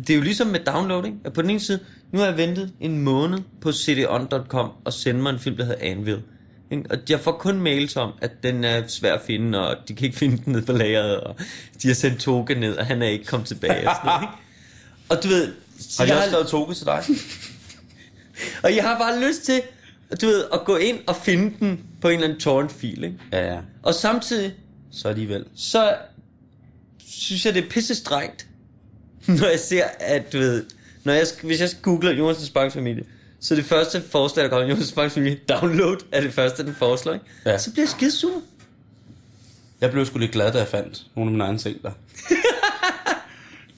Det er jo ligesom med downloading. At på den ene side, nu har jeg ventet en måned på cdon.com og sende mig en film, der hedder Anvil. Og jeg får kun mails om, at den er svær at finde, og de kan ikke <laughs> finde den ned på lageret, og de har sendt Toga ned, og han er ikke kommet tilbage. Og, sådan noget, ikke? og du ved, Har de jeg også skrevet toge til dig? <laughs> og jeg har bare lyst til, du ved, at gå ind og finde den på en eller anden torrent-fil. Ikke? ja, ja. Og samtidig, Så alligevel. så synes jeg, det er pisse strengt, <laughs> når jeg ser, at du ved, når jeg, hvis jeg googler Jonas' Bankfamilie, så det første forslag, der kommer, Jonas' Bankfamilie, <laughs> download, er det første, den foreslår, ikke? Ja. Så bliver jeg skide sur. Jeg blev sgu lidt glad, da jeg fandt nogle af mine egne ting der.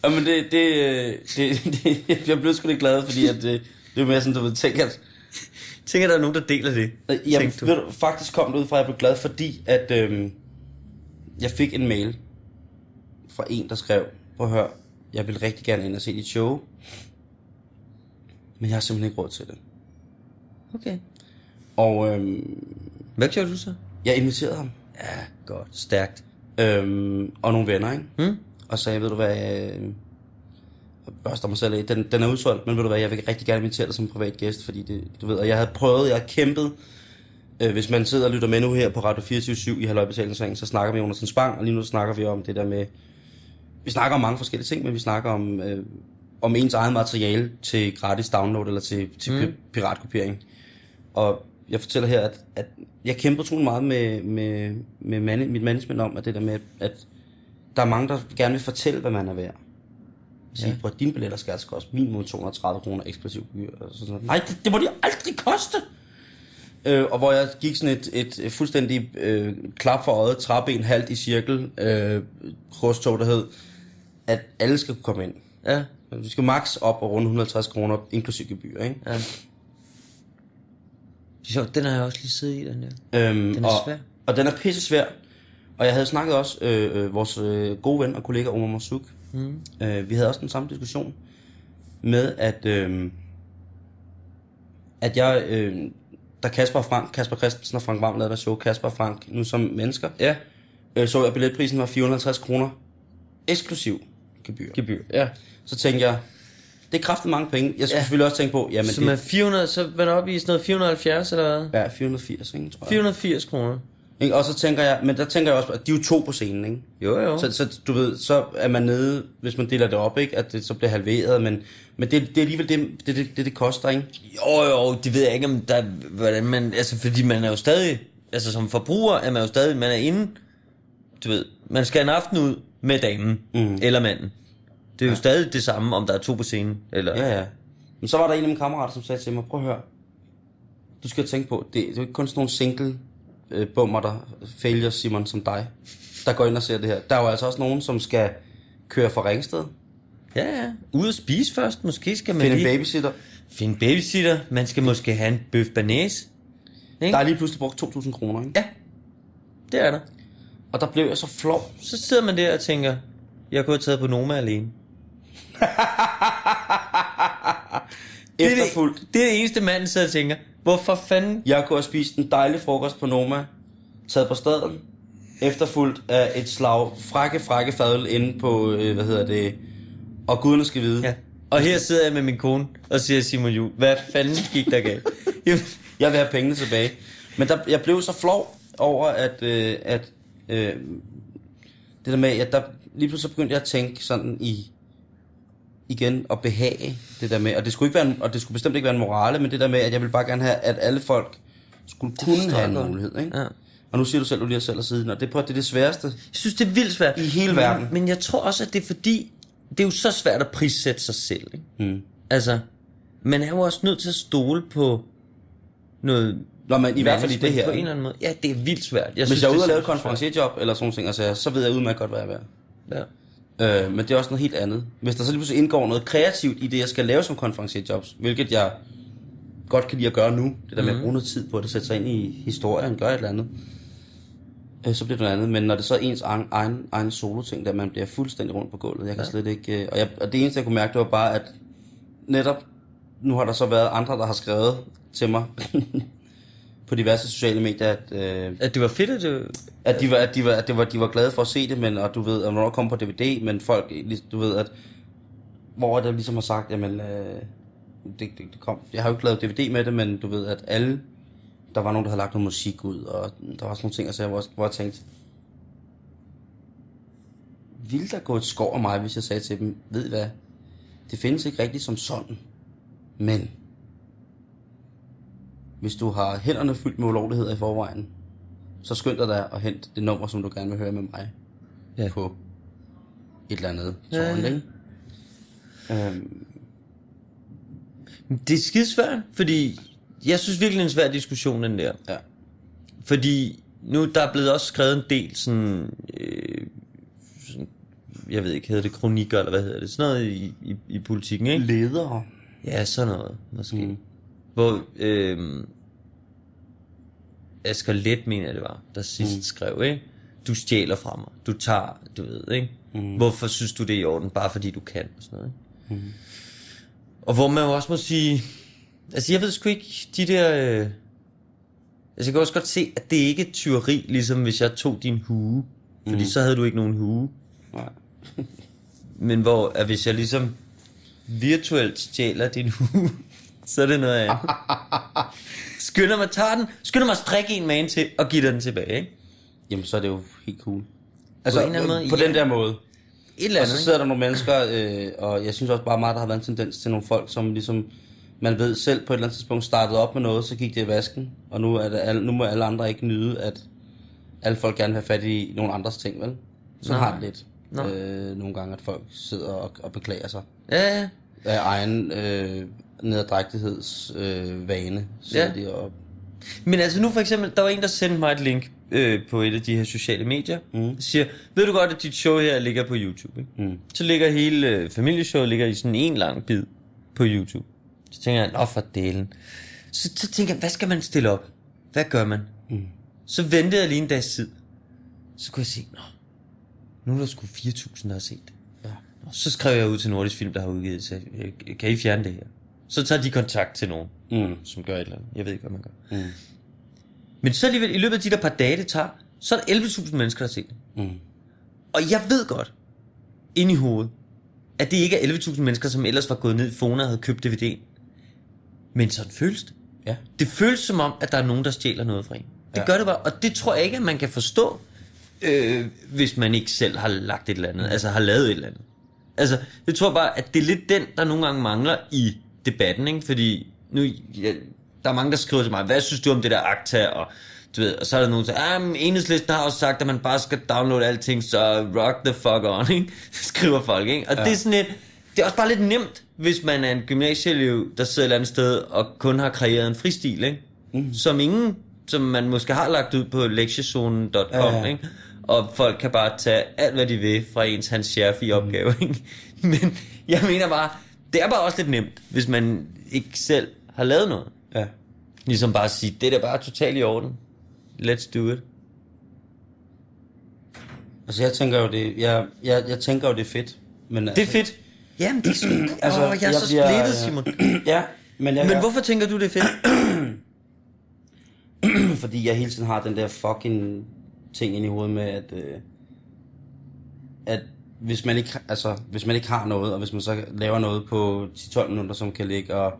Jamen det, det, øh, det, det, <laughs> jeg blev sgu lidt glad, fordi at det, det er mere sådan, du ved, tænk at, Tænker, der er nogen, der deler det. jeg, Tænkte du? ved du, faktisk kom det ud fra, at jeg blev glad, fordi at øhm, jeg fik en mail fra en, der skrev, prøv at høre, jeg vil rigtig gerne ind og se dit show, men jeg har simpelthen ikke råd til det. Okay. Og øhm, Hvad gjorde du så? jeg inviterede ham, Ja, godt. Stærkt. øhm, og nogle venner, ikke? Hmm? Og sagde, ved du hvad, øh, børster mig selv af, den, den er udsolgt, men ved du hvad, jeg vil rigtig gerne invitere dig som privat gæst, fordi det, du ved, og jeg havde prøvet, jeg har kæmpet, øh, hvis man sidder og lytter med nu her på Radio 24 i Halløjbetalingsring, så snakker vi om Jonas Spang, og lige nu snakker vi om det der med, vi snakker om mange forskellige ting, men vi snakker om, øh, om ens eget materiale til gratis download eller til, til mm. piratkopiering. Og jeg fortæller her, at, at jeg kæmper utrolig meget med, med, med man, mit management om, at det der med, at der er mange, der gerne vil fortælle, hvad man er værd. Sige, ja. dine billetter skal altså koste minimum 230 kroner eksklusiv gebyr. Og sådan noget. Nej, det, det må de aldrig koste! Øh, og hvor jeg gik sådan et, et fuldstændig øh, klap for øjet, træben halvt i cirkel, øh, krydstog, der hed, at alle skal kunne komme ind. Ja. Vi skal max op og runde 150 kroner, inklusiv gebyr, ikke? ja. Sjovt, den har jeg også lige siddet i, den der. Øhm, Den er og, svær. Og den er pisse svær. Og jeg havde snakket også, øh, øh, vores øh, gode ven og kollega Omar Masuk, mm. øh, vi havde også den samme diskussion med, at, øh, at jeg, øh, da Kasper og Frank, Kasper Christensen og Frank Varm lavede der show, Kasper og Frank, nu som mennesker, Ja. øh, så jeg, billetprisen var 450 kroner eksklusiv gebyr. Gebyr. Ja. Så tænkte jeg, det er kraftigt mange penge. Jeg skulle Ja. ja. selvfølgelig også tænke på, jamen Som det er 400, så var det oppe i sådan noget 470 eller hvad? er 480, ikke, tror jeg. 480 kroner. Ikke? Og så tænker jeg, men der tænker jeg også, at de er jo to på scenen, ikke? Jo, jo. Så, så du ved, så er man nede, hvis man deler det op, ikke? At det så bliver halveret, men, men det, det er alligevel det, det, det, det, det koster, ikke? Jo, jo, det ved jeg ikke, om der, hvordan man, altså fordi man er jo stadig, altså som forbruger er man jo stadig, man er inde, du ved, man skal en aften ud med damen, mm. eller manden. Det er jo ja. stadig det samme, om der er to på scenen, eller... Ja, ja. Men så var der en af mine kammerater, som sagde til mig, prøv at høre, du skal tænke på, det, det er jo ikke kun sådan nogle single øh, bummer, der failure Simon som dig, der går ind og ser det her. Der er jo altså også nogen, som skal køre fra Ringsted, ja, ja. Ude at spise først, måske skal man finde en lige... babysitter. Finde babysitter, man skal måske have en bøf banæs. Der er lige pludselig brugt 2.000 kroner, ikke? Ja, det er der. Og der blev jeg så flov. Så sidder man der og tænker, jeg kunne have taget på Noma alene. <laughs> Det er, det, det er det eneste mand, der sidder og tænker, hvorfor fanden Jeg kunne have spist en dejlig frokost på Noma, taget på staden, efterfulgt af et slag frække, frække fadøl inde på, øh, hvad hedder det, og guderne skal vide. Ja. Og her sidder jeg med min kone og siger Simon Jul, hvad fanden gik der galt? <laughs> Jeg vil have pengene tilbage. Men der, jeg blev så flov over, at, øh, at øh, det der med, at der, lige pludselig så begyndte jeg at tænke sådan i, igen at behage det der med, og det skulle, ikke være en, og det skulle bestemt ikke være en morale, men det der med, at jeg ville bare gerne have, at alle folk skulle kunne have en godt. mulighed. Ikke? Ja. Og nu siger du selv, at du lige selv at siden, og det, prøv, det er det sværeste. jeg synes, det er vildt svært. I hele men, verden. Men jeg tror også, at det er fordi, det er jo så svært at prissætte sig selv. Ikke? Mm. Altså, man er jo også nødt til at stole på noget... Nå, men i hvert fald i det her. På en eller anden måde. Ja, det er vildt svært. Jeg Hvis jeg er ude og lave et konferencierjob eller sådan nogle ting, altså, så ved jeg udmærket godt, hvad jeg er værd. Ja. Øh, men det er også noget helt andet. Hvis der så lige pludselig indgår noget kreativt i det, jeg skal lave som konferencierjobs, hvilket jeg godt kan lide at gøre nu. Det der med at bruge noget tid på det, sætte sig ind i historien, gøre et eller andet. Øh, så bliver det noget andet. Men når det så er ens egen, egen, egen solo-ting, der man bliver fuldstændig rundt på gulvet. Jeg kan ja. slet ikke... Øh, og, jeg, og det eneste, jeg kunne mærke, det var bare, at netop nu har der så været andre, der har skrevet til mig <laughs> på diverse sociale medier, at, øh, At det var fedt, at det... at, de var, at, de var, at det var, de var glade for at se det, men og du ved, at det kom på DVD, men folk, du ved, at hvor der ligesom har sagt, jamen, øh, det, det, det kom, jeg har jo ikke lavet DVD med det, men du ved, at alle, der var nogen, der havde lagt noget musik ud, og der var sådan nogle ting, og så jeg, hvor, hvor jeg tænkte, ville der gå et skov af mig, hvis jeg sagde til dem, ved I hvad, det findes ikke rigtigt som sådan, men hvis du har hænderne fyldt med ulovligheder i forvejen, så skynd dig da at hente det nummer, som du gerne vil høre med mig Ja. på et eller andet tårn, ja. ikke? Øhm, Det er skidesvært, fordi jeg synes virkelig, det er en svær diskussion, den der. ja. Fordi nu der er blevet også skrevet en del sådan, øh, sådan jeg ved ikke, hedder det kronikker, eller hvad hedder det, sådan noget i, i, i politikken, ikke? Ledere. Ja, sådan noget, måske. Mm. Hvor øh, Asger Let, mener det var, der sidst mm. skrev, ikke? Du stjæler fra mig, du tager, du ved, ikke? Mm. Hvorfor synes du det er i orden? Bare fordi du kan, og sådan noget, ikke? Mm. Og hvor man jo også må sige, altså jeg ved sgu ikke, de der... Øh, altså jeg kan også godt se, at det ikke er tyveri, ligesom hvis jeg tog din hue. Fordi mm. så havde du ikke nogen hue. Nej. <laughs> Men hvor, at hvis jeg ligesom virtuelt stjæler din hue, så er det noget andet. <laughs> Skynder mig, tager den, skynder mig at strikke en man til og give den tilbage, ikke? Jamen, så er det jo helt cool. Altså, en eller anden måde, på ja. den der måde. Et eller Og andet, så ikke? sidder der nogle mennesker, øh, og jeg synes også bare meget, der har været en tendens til nogle folk, som ligesom, man ved selv på et eller andet tidspunkt startede op med noget, så gik det i vasken, og nu, er det alle, nu må alle andre ikke nyde, at alle folk gerne vil have fat i nogle andres ting, vel? Så Nej. har det lidt. Nej. Øh, nogle gange, at folk sidder og, og beklager sig Ja, ja. af egen øh, nederdrægtigheds øh, Ja. de og, Men altså nu for eksempel, der var en, der sendte mig et link øh, på et af de her sociale medier. Mm. siger, ved du godt, at dit show her ligger på YouTube? Ikke? Mm. Så ligger hele øh, familieshowet ligger i sådan en lang bid på YouTube. Så tænker jeg, nå for delen. Så, så tænker jeg, hvad skal man stille op? Hvad gør man? Mm. Så ventede jeg lige en dags tid. Så kunne jeg se, nå, nu er der sgu 4.000, der har set det. Ja. Nå, så skrev jeg ud til Nordisk Film, der har udgivet så kan I fjerne det her? Så tager de kontakt til nogen, mm, som gør et eller andet. Jeg ved ikke, hvad man gør. mm, Men så alligevel, i løbet af de der par dage, det tager, så er der 11.000 mennesker, der har set det. mm. Og jeg ved godt, ind i hovedet, at det ikke er 11.000 mennesker, som ellers var gået ned i Fona og havde købt DVD'en. Men sådan føles det. Ja. Det føles som om, at der er nogen, der stjæler noget fra en. Det Ja. gør det bare, og det tror jeg ikke, at man kan forstå, øh, hvis man ikke selv har lagt et eller andet, altså har lavet et eller andet. Altså, jeg tror bare, at det er lidt den, der nogle gange mangler i debatten, ikke? Fordi nu, ja, der er mange, der skriver til mig, hvad synes du om det der Akta, og du ved, og så er der nogen, der siger, ah, enhedslisten har også sagt, at man bare skal downloade alting, så rock the fuck on, <laughs> ikke? skriver folk, ikke? Og ja. det er sådan lidt, det er også bare lidt nemt, hvis man er en gymnasieelev, der sidder et eller andet sted, og kun har kreeret en fristil, ikke? Mm. Som ingen, som man måske har lagt ud på lektiezonen.com, Ja, ja, ja. ikke? Og folk kan bare tage alt, hvad de vil fra ens Hans Scherfi opgave, ikke? <laughs> Men jeg mener bare, det er bare også lidt nemt, hvis man ikke selv har lavet noget. Ja. Ligesom bare at sige, det er da bare totalt i orden. Let's do it. Altså, jeg tænker jo, det, jeg, jeg, jeg tænker jo, det er fedt. Men, Det er fedt. Jamen, det er sgu... Altså, <clears throat> altså, Åh, jeg er jeg så splittet, Simon. <clears throat> Ja, men, jeg, Men jeg, hvorfor tænker du, det er fedt? <clears throat> fordi jeg hele tiden har den der fucking ting ind i hovedet med, at, øh, at hvis man, ikke, altså, hvis man ikke har noget, og hvis man så laver noget på 10-12 minutter, som kan ligge, og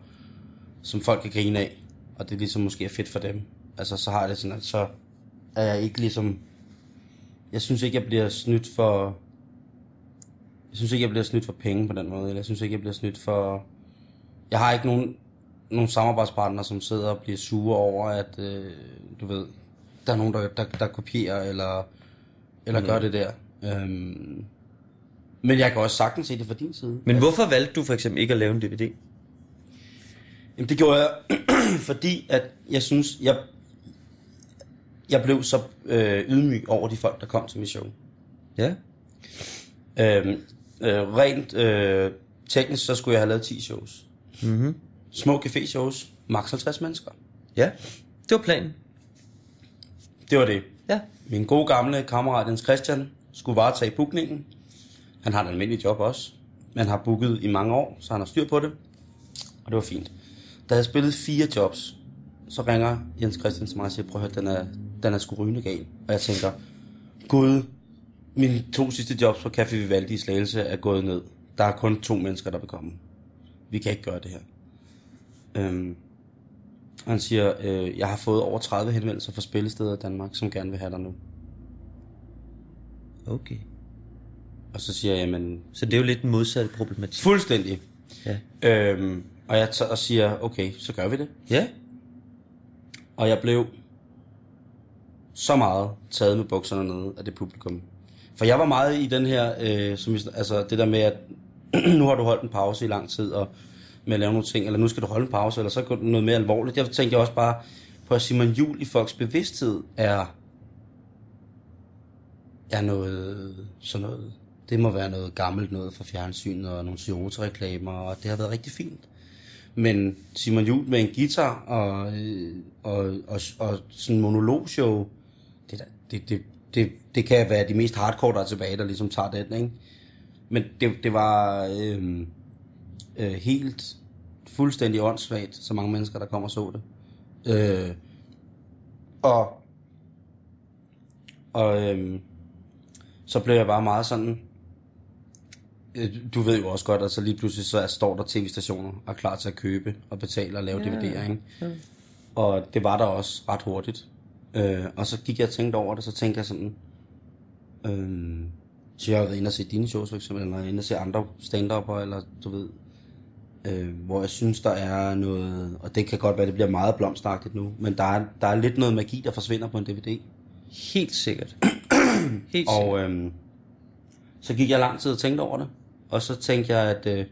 som folk kan grine af, og det ligesom måske er fedt for dem, altså så har det sådan, at så er jeg ikke ligesom, jeg synes ikke, jeg bliver snydt for, jeg synes ikke, jeg bliver snydt for penge på den måde, eller jeg synes ikke, jeg bliver snydt for, jeg har ikke nogen, nogen samarbejdspartnere, som sidder og bliver sure over, at, øh, du ved, der er nogen, der, der, der kopierer, eller, eller mm. gør det der. Øhm, men jeg kan også sagtens se det fra din side. Men hvorfor valgte du for eksempel ikke at lave en DVD? Jamen, det gjorde jeg, <clears throat> fordi at jeg synes, jeg, jeg blev så øh, ydmyg over de folk, der kom til mit show. Ja. Øhm, øh, rent øh, teknisk, så skulle jeg have lavet 10 shows. Mhm. Små café-shows, maks 50 mennesker. Ja, det var planen. Det var det. Ja. Min gode gamle kammerat Jens Christian skulle varetage bookningen. Han har et almindeligt job også, Man har booket i mange år, så han har styr på det. Og det var fint. Da jeg spillet fire jobs, så ringer Jens Christian til mig og siger, prøv at høre, den er, den er sgu rygende gal. Og jeg tænker, gud, mine to sidste jobs på Café Vivaldi i Slagelse er gået ned. Der er kun to mennesker, der vil komme. Vi kan ikke gøre det her. Øhm, han siger, øh, jeg har fået over 30 henvendelser fra spillesteder i Danmark, som gerne vil have dig nu. Okay. Og så siger jeg, jamen, Så det er jo lidt en modsatte problematik. fuldstændig. Ja. Øhm, og jeg tager og siger, okay, så gør vi det. Ja. Og jeg blev så meget taget med bukserne nede af det publikum. For jeg var meget i den her, øh, som, altså det der med, at <clears throat> nu har du holdt en pause i lang tid, og med at lave nogle ting, eller nu skal du holde en pause, eller så går det noget mere alvorligt. Jeg tænkte også bare på, at Simon Jul i folks bevidsthed er, er noget, sådan noget, det må være noget gammelt noget fra fjernsynet og nogle Toyota-reklamer, og det har været rigtig fint. Men Simon Jul med en guitar og, øh, og, og, og sådan en monologshow, det, der- det, det, det, det kan være de mest hardcore, der er tilbage, der ligesom tager den, ikke? Men det, det var øh, øh, helt fuldstændig åndssvagt, så mange mennesker, der kom og så det. Øh, og og øh, så blev jeg bare meget sådan, du ved jo også godt, at så lige pludselig så står der tv-stationer og er klar til at købe og betale og lave ja. DVD'er, ikke? Og det var der også ret hurtigt. Øh, og så gik jeg og tænkte over det, så tænkte jeg sådan, øh, så jeg har været inde og se dine shows for eksempel, eller inde og se andre stand eller du ved, øh, hvor jeg synes, der er noget, og det kan godt være, det bliver meget blomstagtigt nu, men der er, der er lidt noget magi, der forsvinder på en DVD. Helt sikkert. <clears throat> Helt sikkert. Og øhm, så gik jeg lang tid og tænkte over det. Og så tænkte jeg, at øh,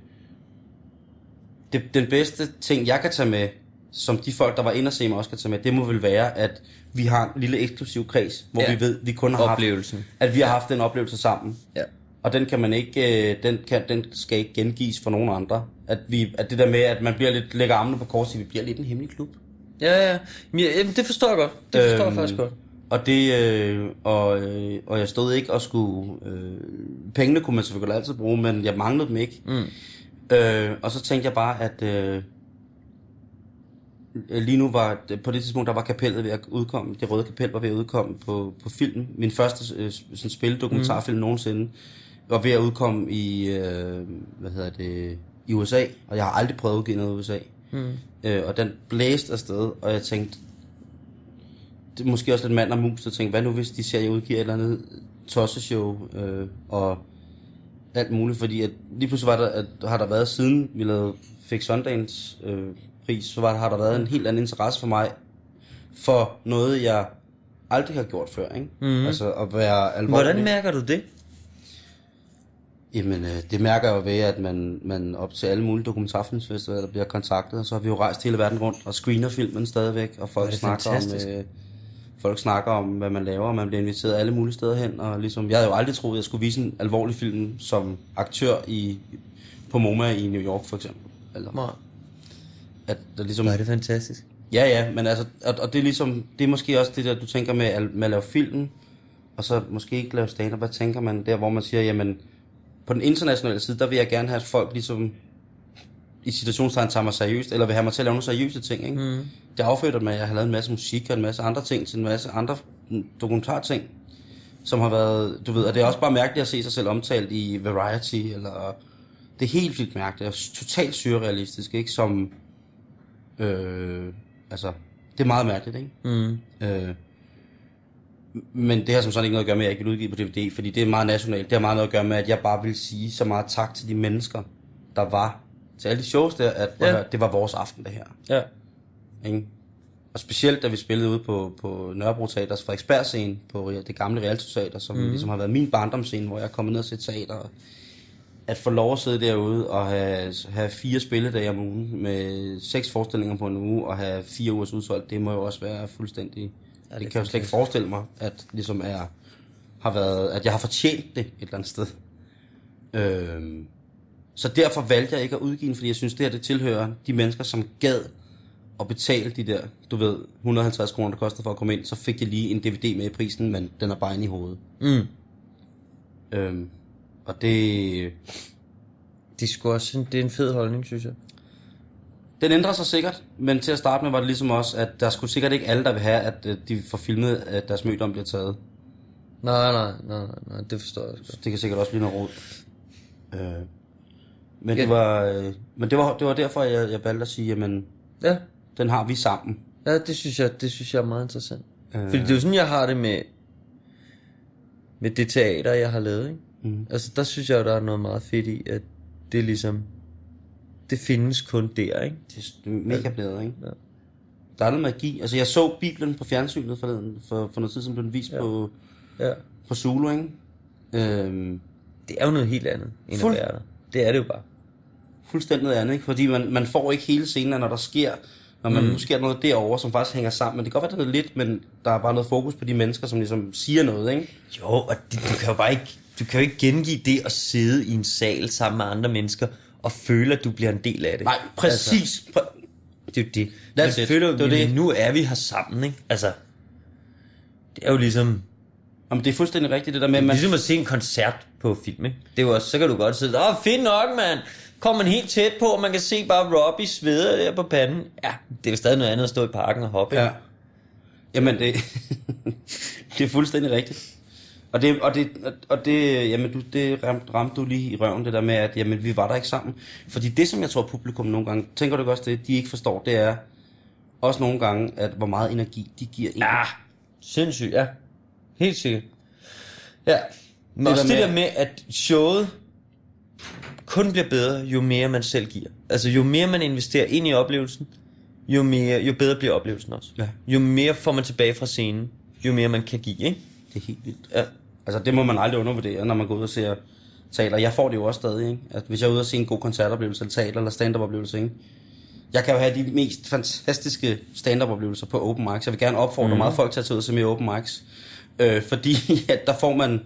det, den bedste ting, jeg kan tage med, som de folk, der var inde og se mig også kan tage med, det må vel være, at vi har en lille eksklusiv kreds, hvor Ja. vi ved, vi kun har Oplevelsen. haft, at vi har haft den oplevelse sammen. Ja. Og den kan man ikke, øh, den, kan, den skal ikke gengives for nogen andre. At, vi, at det der med, at man bliver lidt, lægger armene på kors, vi bliver lidt en hemmelig klub. Ja, ja, jamen, det forstår jeg godt. Det forstår øhm, jeg faktisk godt. Og det, øh, og, øh, og jeg stod ikke og skulle, øh, pengene kunne man selvfølgelig altid bruge, men jeg manglede dem ikke. Mm. Øh, og så tænkte jeg bare, at øh, lige nu var, på det tidspunkt, der var kapellet ved at udkomme, det røde kapel var ved at udkomme på, på film. Min første øh, sådan spildokumentarfilm mm. nogensinde var ved at udkomme i, øh, hvad hedder det, i USA, og jeg har aldrig prøvet at udgive noget i USA. Mm. Øh, og den blæste afsted, og jeg tænkte, det er måske også lidt mand og mus, der tænker, hvad nu hvis de ser, jeg udgiver et eller andet tosseshow, øh, og alt muligt, fordi at lige pludselig var der, at, har der været, siden vi lavede, fik Sundance øh, pris, så var, der- har der været en helt anden interesse for mig, for noget, jeg aldrig har gjort før, ikke? Mm-hmm. Altså at være alvorlig. Hvordan mærker du det? Jamen, øh, det mærker jeg jo ved, at man, man op til alle mulige dokumentarfilmsfestivaler bliver kontaktet, og så har vi jo rejst hele verden rundt og screener filmen stadigvæk, og folk snakker om, fantastisk. øh, folk snakker om, hvad man laver, og man bliver inviteret alle mulige steder hen, og ligesom, jeg havde jo aldrig troet, at jeg skulle vise en alvorlig film som aktør i, på MoMA i New York, for eksempel. Eller, Nej. at der ligesom, er det fantastisk. Ja, ja, men altså, og, og det er ligesom, det er måske også det der, du tænker med, at, med at lave film, og så måske ikke lave stand hvad tænker man der, hvor man siger, jamen, på den internationale side, der vil jeg gerne have, at folk ligesom, i situationstegn tager mig seriøst, eller vil have mig til at lave nogle seriøse ting, ikke? Mm. Det affødte med, at jeg har lavet en masse musik og en masse andre ting, til en masse andre dokumentarting, som har været, du ved, og det er også bare mærkeligt at se sig selv omtalt i Variety, eller det er helt vildt mærkeligt, og totalt surrealistisk, ikke? Som, øh, altså, det er meget mærkeligt, ikke? Mm. Øh, men det har som sådan ikke noget at gøre med, at jeg ikke vil udgive på DVD, fordi det er meget nationalt. Det har meget noget at gøre med, at jeg bare vil sige så meget tak til de mennesker, der var til alle de shows der, at Ja. ja. det var vores aften, det her. Ja. Ikke? Og specielt da vi spillede ude på, på Nørrebro Teaters Frederiksberg scene, på det gamle Realto Teater, som mm. ligesom har været min barndomsscene, hvor jeg er kommet ned og set teater. At få lov at sidde derude og have, have fire spilledage om ugen, med seks forestillinger på en uge, og have fire ugers udsolgt, det må jo også være fuldstændig... Ja, det, det kan jeg jo slet ikke forestille mig, at, ligesom er, har været, at jeg har fortjent det et eller andet sted. Øhm, så derfor valgte jeg ikke at udgive den, fordi jeg synes, det her det tilhører de mennesker, som gad at betale de der, du ved, 150 kroner, der koster for at komme ind, så fik de lige en DVD med i prisen, men den er bare inde i hovedet. Mm. Øhm, og det, Det er sgu også en, det er en fed holdning, synes jeg. den ændrer sig sikkert, men til at starte med var det ligesom også, at der skulle sikkert ikke alle, der vil have, at øh, de får filmet, at deres mødom bliver taget. Nej, nej, nej, nej, nej det forstår jeg også. Det kan sikkert også blive noget råd. Øh, men, Ja. det var, øh, men det var, det var derfor, jeg, jeg valgte at sige, jamen, Ja, den har vi sammen. ja det, synes jeg, det synes jeg er meget interessant. Øh. Fordi det er jo sådan, jeg har det med, med det teater, jeg har lavet. Ikke? Mm. Altså, der synes jeg, jo, der er noget meget fedt i, at det ligesom, det findes kun der, ikke? Det er mega blæret, ikke? Ja. Der er noget magi. Altså, jeg så Bibelen på fjernsynet forleden, for, for noget tid, som blev den vist ja. på, Ja. på Zulu, ikke? Øhm, Det er jo noget helt andet, end Fuld- at være der. Det er det jo bare. Fuldstændig noget andet, ikke? Fordi man, man får ikke hele scenen, når der sker, når man, mm. nu sker noget derovre, som faktisk hænger sammen. Men det kan godt være, det er lidt, men der er bare noget fokus på de mennesker, som ligesom siger noget, ikke? Jo, og det, du kan jo bare ikke, du kan jo ikke gengive det at sidde i en sal sammen med andre mennesker og føle, at du bliver en del af det. Nej, præcis. Altså, Det er jo det. Føler jo, Det er det det. nu er vi her sammen, ikke? Altså, det er jo ligesom, Jamen, det er fuldstændig rigtigt, det der med, at man... man... ligesom at se en koncert på film, ikke? Det er jo også, så kan du godt sidde, åh, fedt nok, mand. Kommer man helt tæt på, og man kan se bare Robbie sveder der på panden. Ja, det er stadig noget andet at stå i parken og hoppe. Ja. Jamen, det, <laughs> det er fuldstændig rigtigt. Og det, og det, og det, jamen, du, det ramte, ramte du lige i røven, det der med, at jamen, vi var der ikke sammen. Fordi det, som jeg tror, publikum nogle gange, tænker du også det, de ikke forstår, det er også nogle gange, at hvor meget energi de giver en. Ja, sindssygt, ja. Helt sikkert. Ja. Men Det også der det med- der med, at showet kun bliver bedre, jo mere man selv giver. Altså, jo mere man investerer ind i oplevelsen, jo, mere, jo bedre bliver oplevelsen også. Ja. Jo mere får man tilbage fra scenen, jo mere man kan give, ikke? Det er helt vildt. Ja. Altså, det må man aldrig undervurdere, når man går ud og ser teater. Jeg får det jo også stadig, ikke? At hvis jeg er ude og se en god koncertoplevelse, eller teater, eller stand-up oplevelse, ikke? Jeg kan jo have de mest fantastiske stand-up oplevelser på open mics. Jeg vil gerne opfordre mm. meget folk til at tage ud og se mere open mics. Øh, fordi <laughs> at der får man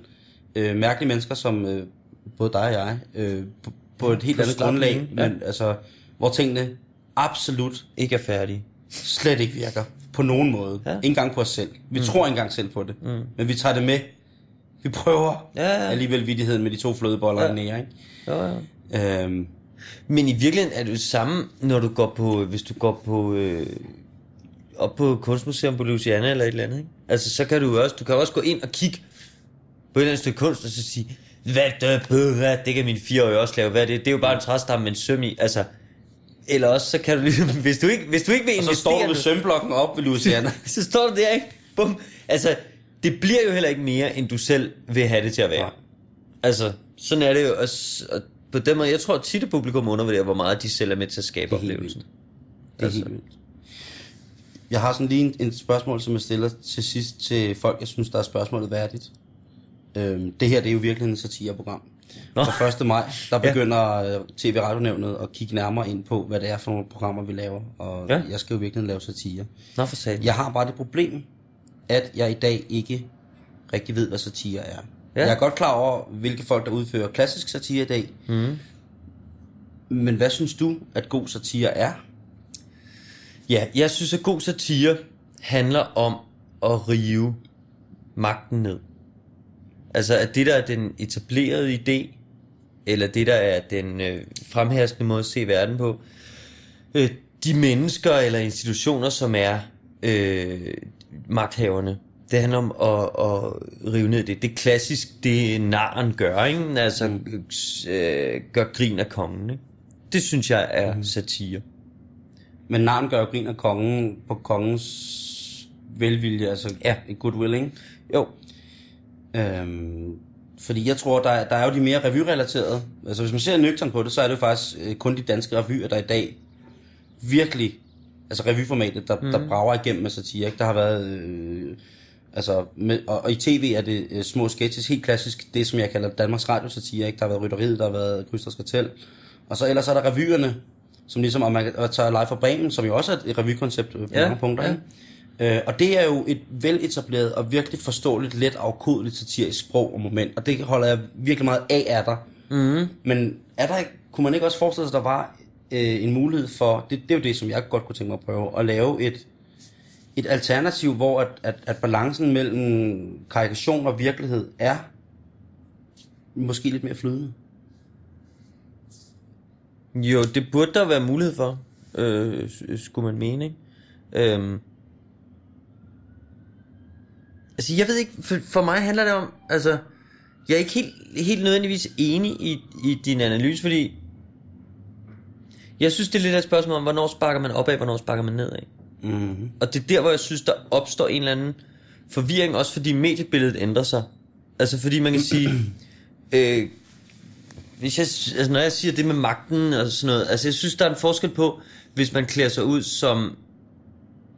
øh, mærkelige mennesker, som øh, både dig og jeg, øh, på, på et helt På andet grundlag, ja. men altså, hvor tingene absolut Ikke er færdige. slet ikke virker på nogen måde. Ja. Ja. Ikke engang på os selv. Vi mm. tror ikke engang selv på det. Mm. Men vi tager det med. Vi prøver Ja, ja. alligevel vidtigheden med de to flødeboller Ja. ja. nære, ikke? Jo, ja. Øhm, Men i virkeligheden er det jo samme, når du går på, hvis du går på, øh, op på Kunstmuseum på Louisiana eller et eller andet, ikke? Altså, så kan du også, du kan også gå ind og kigge på et eller andet stykke kunst, og så sige, hvad det, bøh, hvad, det kan mine fireårige også lave, hvad er det? Det er jo bare en træstamme med en søm i, altså, eller også, så kan du ligesom, <laughs> hvis du ikke, hvis du ikke vil og så står du investere ved sømblokken op ved Louisiana. <laughs> så står du der, ikke? Bum. Altså, det bliver jo heller ikke mere, end du selv vil have det til at være. Nej. Altså, sådan er det jo. Og, og på den måde, jeg tror tit, at publikum undervurderer, hvor meget de selv er med til at skabe oplevelsen. Det er Altså. helt vildt. Jeg har sådan lige en, en spørgsmål, som jeg stiller til sidst til folk, jeg synes, der er spørgsmålet værdigt. Øhm, det her, det er jo virkelig en satireprogram. Nå. Fra 1. maj, der begynder ja. TV Radionævnet at kigge nærmere ind på, hvad det er for nogle programmer, vi laver. Og Ja. jeg skal jo virkelig lave satire. Nå, for satan. Jeg har bare det problem, at jeg i dag ikke rigtig ved, hvad satire er. Ja. Jeg er godt klar over, hvilke folk, der udfører klassisk satire i dag. Mm. Men hvad synes du, at god satire er? Ja, jeg synes, at god satire handler om at rive magten ned. Altså, at det, der er den etablerede idé, eller det, der er den øh, fremherskende måde at se verden på, øh, de mennesker eller institutioner, som er øh, magthaverne, det handler om at, at rive ned det. Det er klassisk, det naren gør, ikke? Altså, øh, gør grin af kongen, ikke? Det synes jeg er satire. Men navn gør grin af kongen på kongens velvilje, altså ja. goodwill, ikke? Jo, Øhm, fordi jeg tror, der, er- der er jo de mere revyrelaterede. Altså hvis man ser nøgtern på det, så er det jo faktisk øh, kun de danske revyer, der i dag virkelig, altså revyformatet, der, mm. der brager igennem med satire. Ikke? Der har været, øh, altså, med, og, og, i tv er det øh, små sketches, helt klassisk, det som jeg kalder Danmarks Radio satire. Ikke? Der har været Rytteriet, der har været Krysters Kartel. Og så ellers er der revyerne, som ligesom, og man og tager Live fra Bremen, som jo også er et revykoncept øh, på ja, mange punkter. ja. Ikke? Øh, og det er jo et veletableret og virkelig forståeligt, let afkodeligt satirisk sprog og moment, og det holder jeg virkelig meget af af dig. Mhm. Men er der ikke, kunne man ikke også forestille sig, at der var øh, en mulighed for, det, det er jo det, som jeg godt kunne tænke mig at prøve, at lave et, et alternativ, hvor at, at, at balancen mellem karikation og virkelighed er måske lidt mere flydende. Jo, det burde der være mulighed for, øh, skulle man mene, ikke? Øhm. Altså, jeg ved ikke, for, for mig handler det om, altså, jeg er ikke helt, helt nødvendigvis enig i, i din analyse, fordi jeg synes, det er lidt et spørgsmål om, hvornår sparker man opad, hvornår sparker man nedad. Mm-hmm. Og det er der, hvor jeg synes, der opstår en eller anden forvirring, også fordi mediebilledet ændrer sig. Altså fordi man kan sige, <clears throat> øh, hvis jeg, altså når jeg siger det med magten og sådan noget, altså jeg synes, der er en forskel på, hvis man klæder sig ud som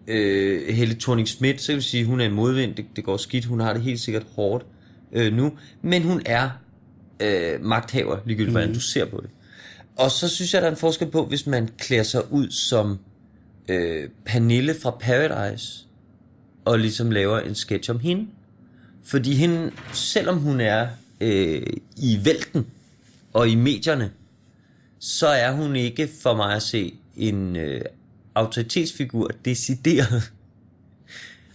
øh, Helle thorning Schmidt, så kan vi sige, hun er i modvind, det, det går skidt, hun har det helt sikkert hårdt øh, nu, men hun er øh, magthaver, ligegyldigt hvordan du ser på det. Og så synes jeg, der er en forskel på, hvis man klæder sig ud som øh, Pernille fra Paradise, og ligesom laver en sketch om hende. Fordi hende, selvom hun er øh, i vælten og i medierne, så er hun ikke for mig at se en øh, autoritetsfigur decideret.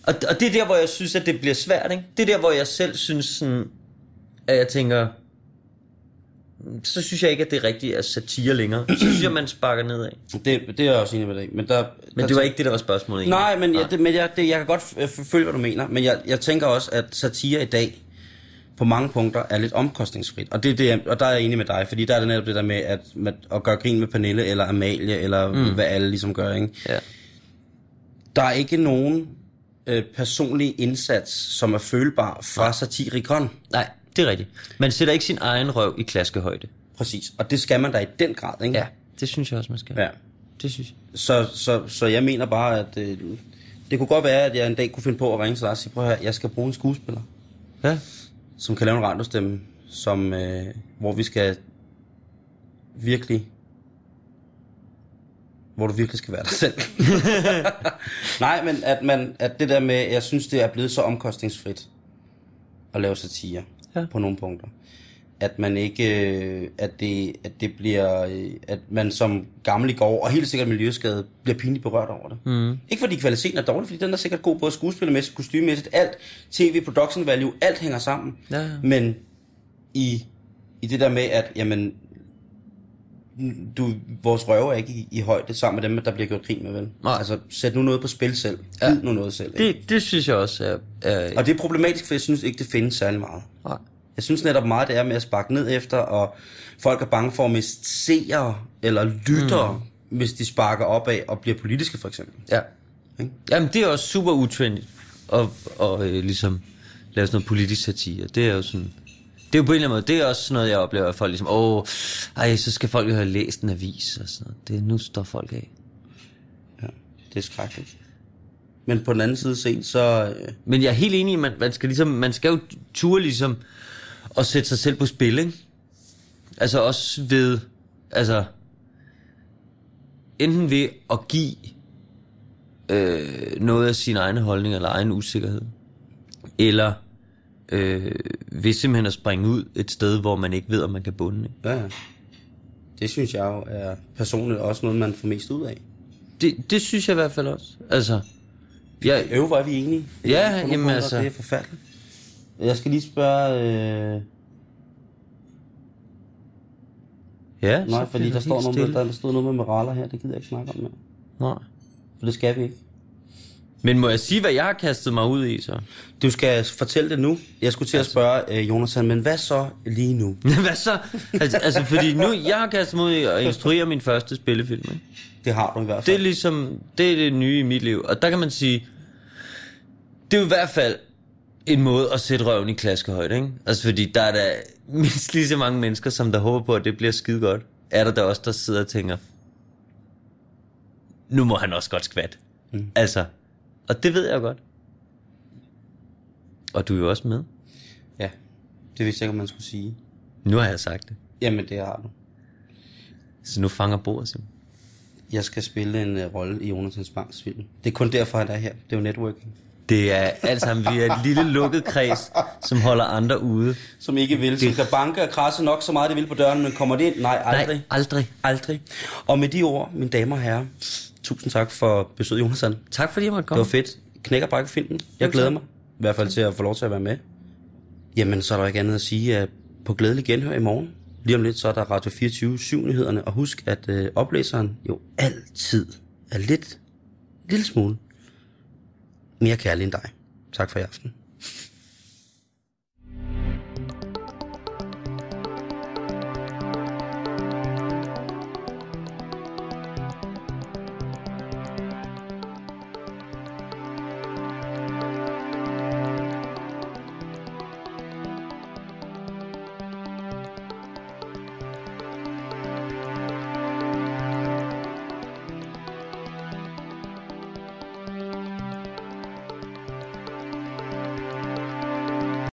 Og, og det er der, hvor jeg synes, at det bliver svært. Ikke? Det er der, hvor jeg selv synes, sådan, at jeg tænker, så synes jeg ikke, at det er rigtigt at satire længere. Så synes jeg, man sparker nedad. Det, det er jeg også enig med dig Men, der, Men der det var ikke det, der var spørgsmålet. egentlig. Nej, men, jeg, det, men jeg, det, jeg kan godt følge, hvad du mener, men jeg, jeg tænker også, at satire i dag på mange punkter er lidt omkostningsfrit. Og, det, er det, og der er jeg enig med dig, fordi der er det netop det der med at, med at gøre grin med Pernille eller Amalie, eller mm. hvad alle ligesom gør. Ikke? Ja. Der er ikke nogen øh, personlig indsats, som er følbar fra satirikon. Nej, det er rigtigt. Man sætter ikke sin egen røv i klaskehøjde. Præcis. Og det skal man da i den grad, ikke? Ja, det synes jeg også, man skal. ja. Det synes jeg. Så, så, så jeg mener bare, at øh, det kunne godt være, at jeg en dag kunne finde på at ringe til dig og sige, prøv at høre, jeg skal bruge en skuespiller. Ja. Som kan lave en radiostemme, som, øh, hvor vi skal virkelig hvor du virkelig skal være dig selv. <laughs> Nej, men at, man, at det der med, jeg synes, det er blevet så omkostningsfrit at lave satire Ja. på nogle punkter. At man ikke, øh, at det, at det bliver, øh, at man som gammel i går, og helt sikkert miljøskade, bliver pinligt berørt over det. Mm. Ikke fordi kvaliteten er dårlig, fordi den er sikkert god både skuespillermæssigt, kostymemæssigt, alt, tv, production value, alt hænger sammen. Ja, ja. Men i, i det der med, at jamen, du, vores røve er ikke i, i højde sammen med dem, der bliver gjort grin med, vel? Nej. Altså, sæt nu noget på spil selv. Ja. Nu noget selv. Ikke? Det, det synes jeg også er... er Og det er problematisk, for jeg synes ikke, det findes særlig meget. nej. Jeg synes netop meget, det er med at sparke ned efter, og folk er bange for at miste seere eller lyttere, mm. hvis de sparker opad og bliver politiske, for eksempel. Ja. Ikke? Jamen, det er også super utrendigt at, og, øh, ligesom lave sådan noget politisk satire. Det er jo sådan... Det er jo på en eller anden måde, det er også sådan noget, jeg oplever, at folk ligesom, åh, ej, så skal folk jo have læst en avis og sådan noget. Det, nu står folk af. Ja, det er skrækkeligt. Men på den anden side set, så... Øh, Men jeg er helt enig i, at man, man skal ligesom, man skal jo ture ligesom at sætte sig selv på spil, ikke? Altså også ved, altså, enten ved at give øh, noget af sin egne holdning eller egen usikkerhed, eller øh, ved simpelthen at springe ud et sted, hvor man ikke ved, om man kan bunde. Ikke? ja, ja. det synes jeg jo er personligt også noget, man får mest ud af. Det, det synes jeg i hvert fald også. Altså, jeg, Øv, er vi enige? Ja, jamen altså- Det er forfærdeligt. Jeg skal lige spørge... Øh... ja, Nej, fordi der står, noget med, der, der stod noget med moraler her. Det gider jeg ikke snakke om mere. Nej. For det skal vi ikke. Men må jeg sige, hvad jeg har kastet mig ud i, så? Du skal fortælle det nu. Jeg skulle til at spørge øh, Jonathan, men hvad så lige nu? <laughs> Hvad så? Altså, altså, fordi nu, jeg har kastet mig ud i at instruere min første spillefilm. Ikke? Det har du i hvert Det fald. er ligesom, det er det nye i mit liv. Og der kan man sige, det er i hvert fald en måde at sætte røven i klaskehøjde, ikke? Altså fordi der er der mindst lige så mange mennesker, som der håber på, at det bliver skide godt. Er der der også, der sidder og tænker, nu må han også godt skvat. Mm. Altså, og det ved jeg godt. Og du er jo også med. Ja, det vidste jeg ikke, om man skulle sige. Nu har jeg sagt det. Jamen, det har du. Så nu fanger bordet simpelthen. Jeg skal spille en uh, rolle i Jonathans Banks film. Det er kun derfor, han er her. Det er jo networking. Det er alt sammen, vi er et lille lukket kreds, som holder andre ude. Som ikke vil, som kan banke og krasse nok så meget, det vil på døren, men kommer det ind? Nej, aldrig. Nej, aldrig. Aldrig. Og med de ord, mine damer og herrer, tusind tak for besøget, Jonathan. Tak fordi jeg måtte Det komme. var fedt. Knæk og brække filmen. Jeg glæder mig. I hvert fald til at få lov til at være med. Jamen, så er der ikke andet at sige, at på glædelig genhør i morgen. Lige om lidt, så er der Radio 24 7-nyhederne. Og husk, at øh, oplæseren jo altid er lidt, lille smule mere kærlig end dig. Tak for i aften.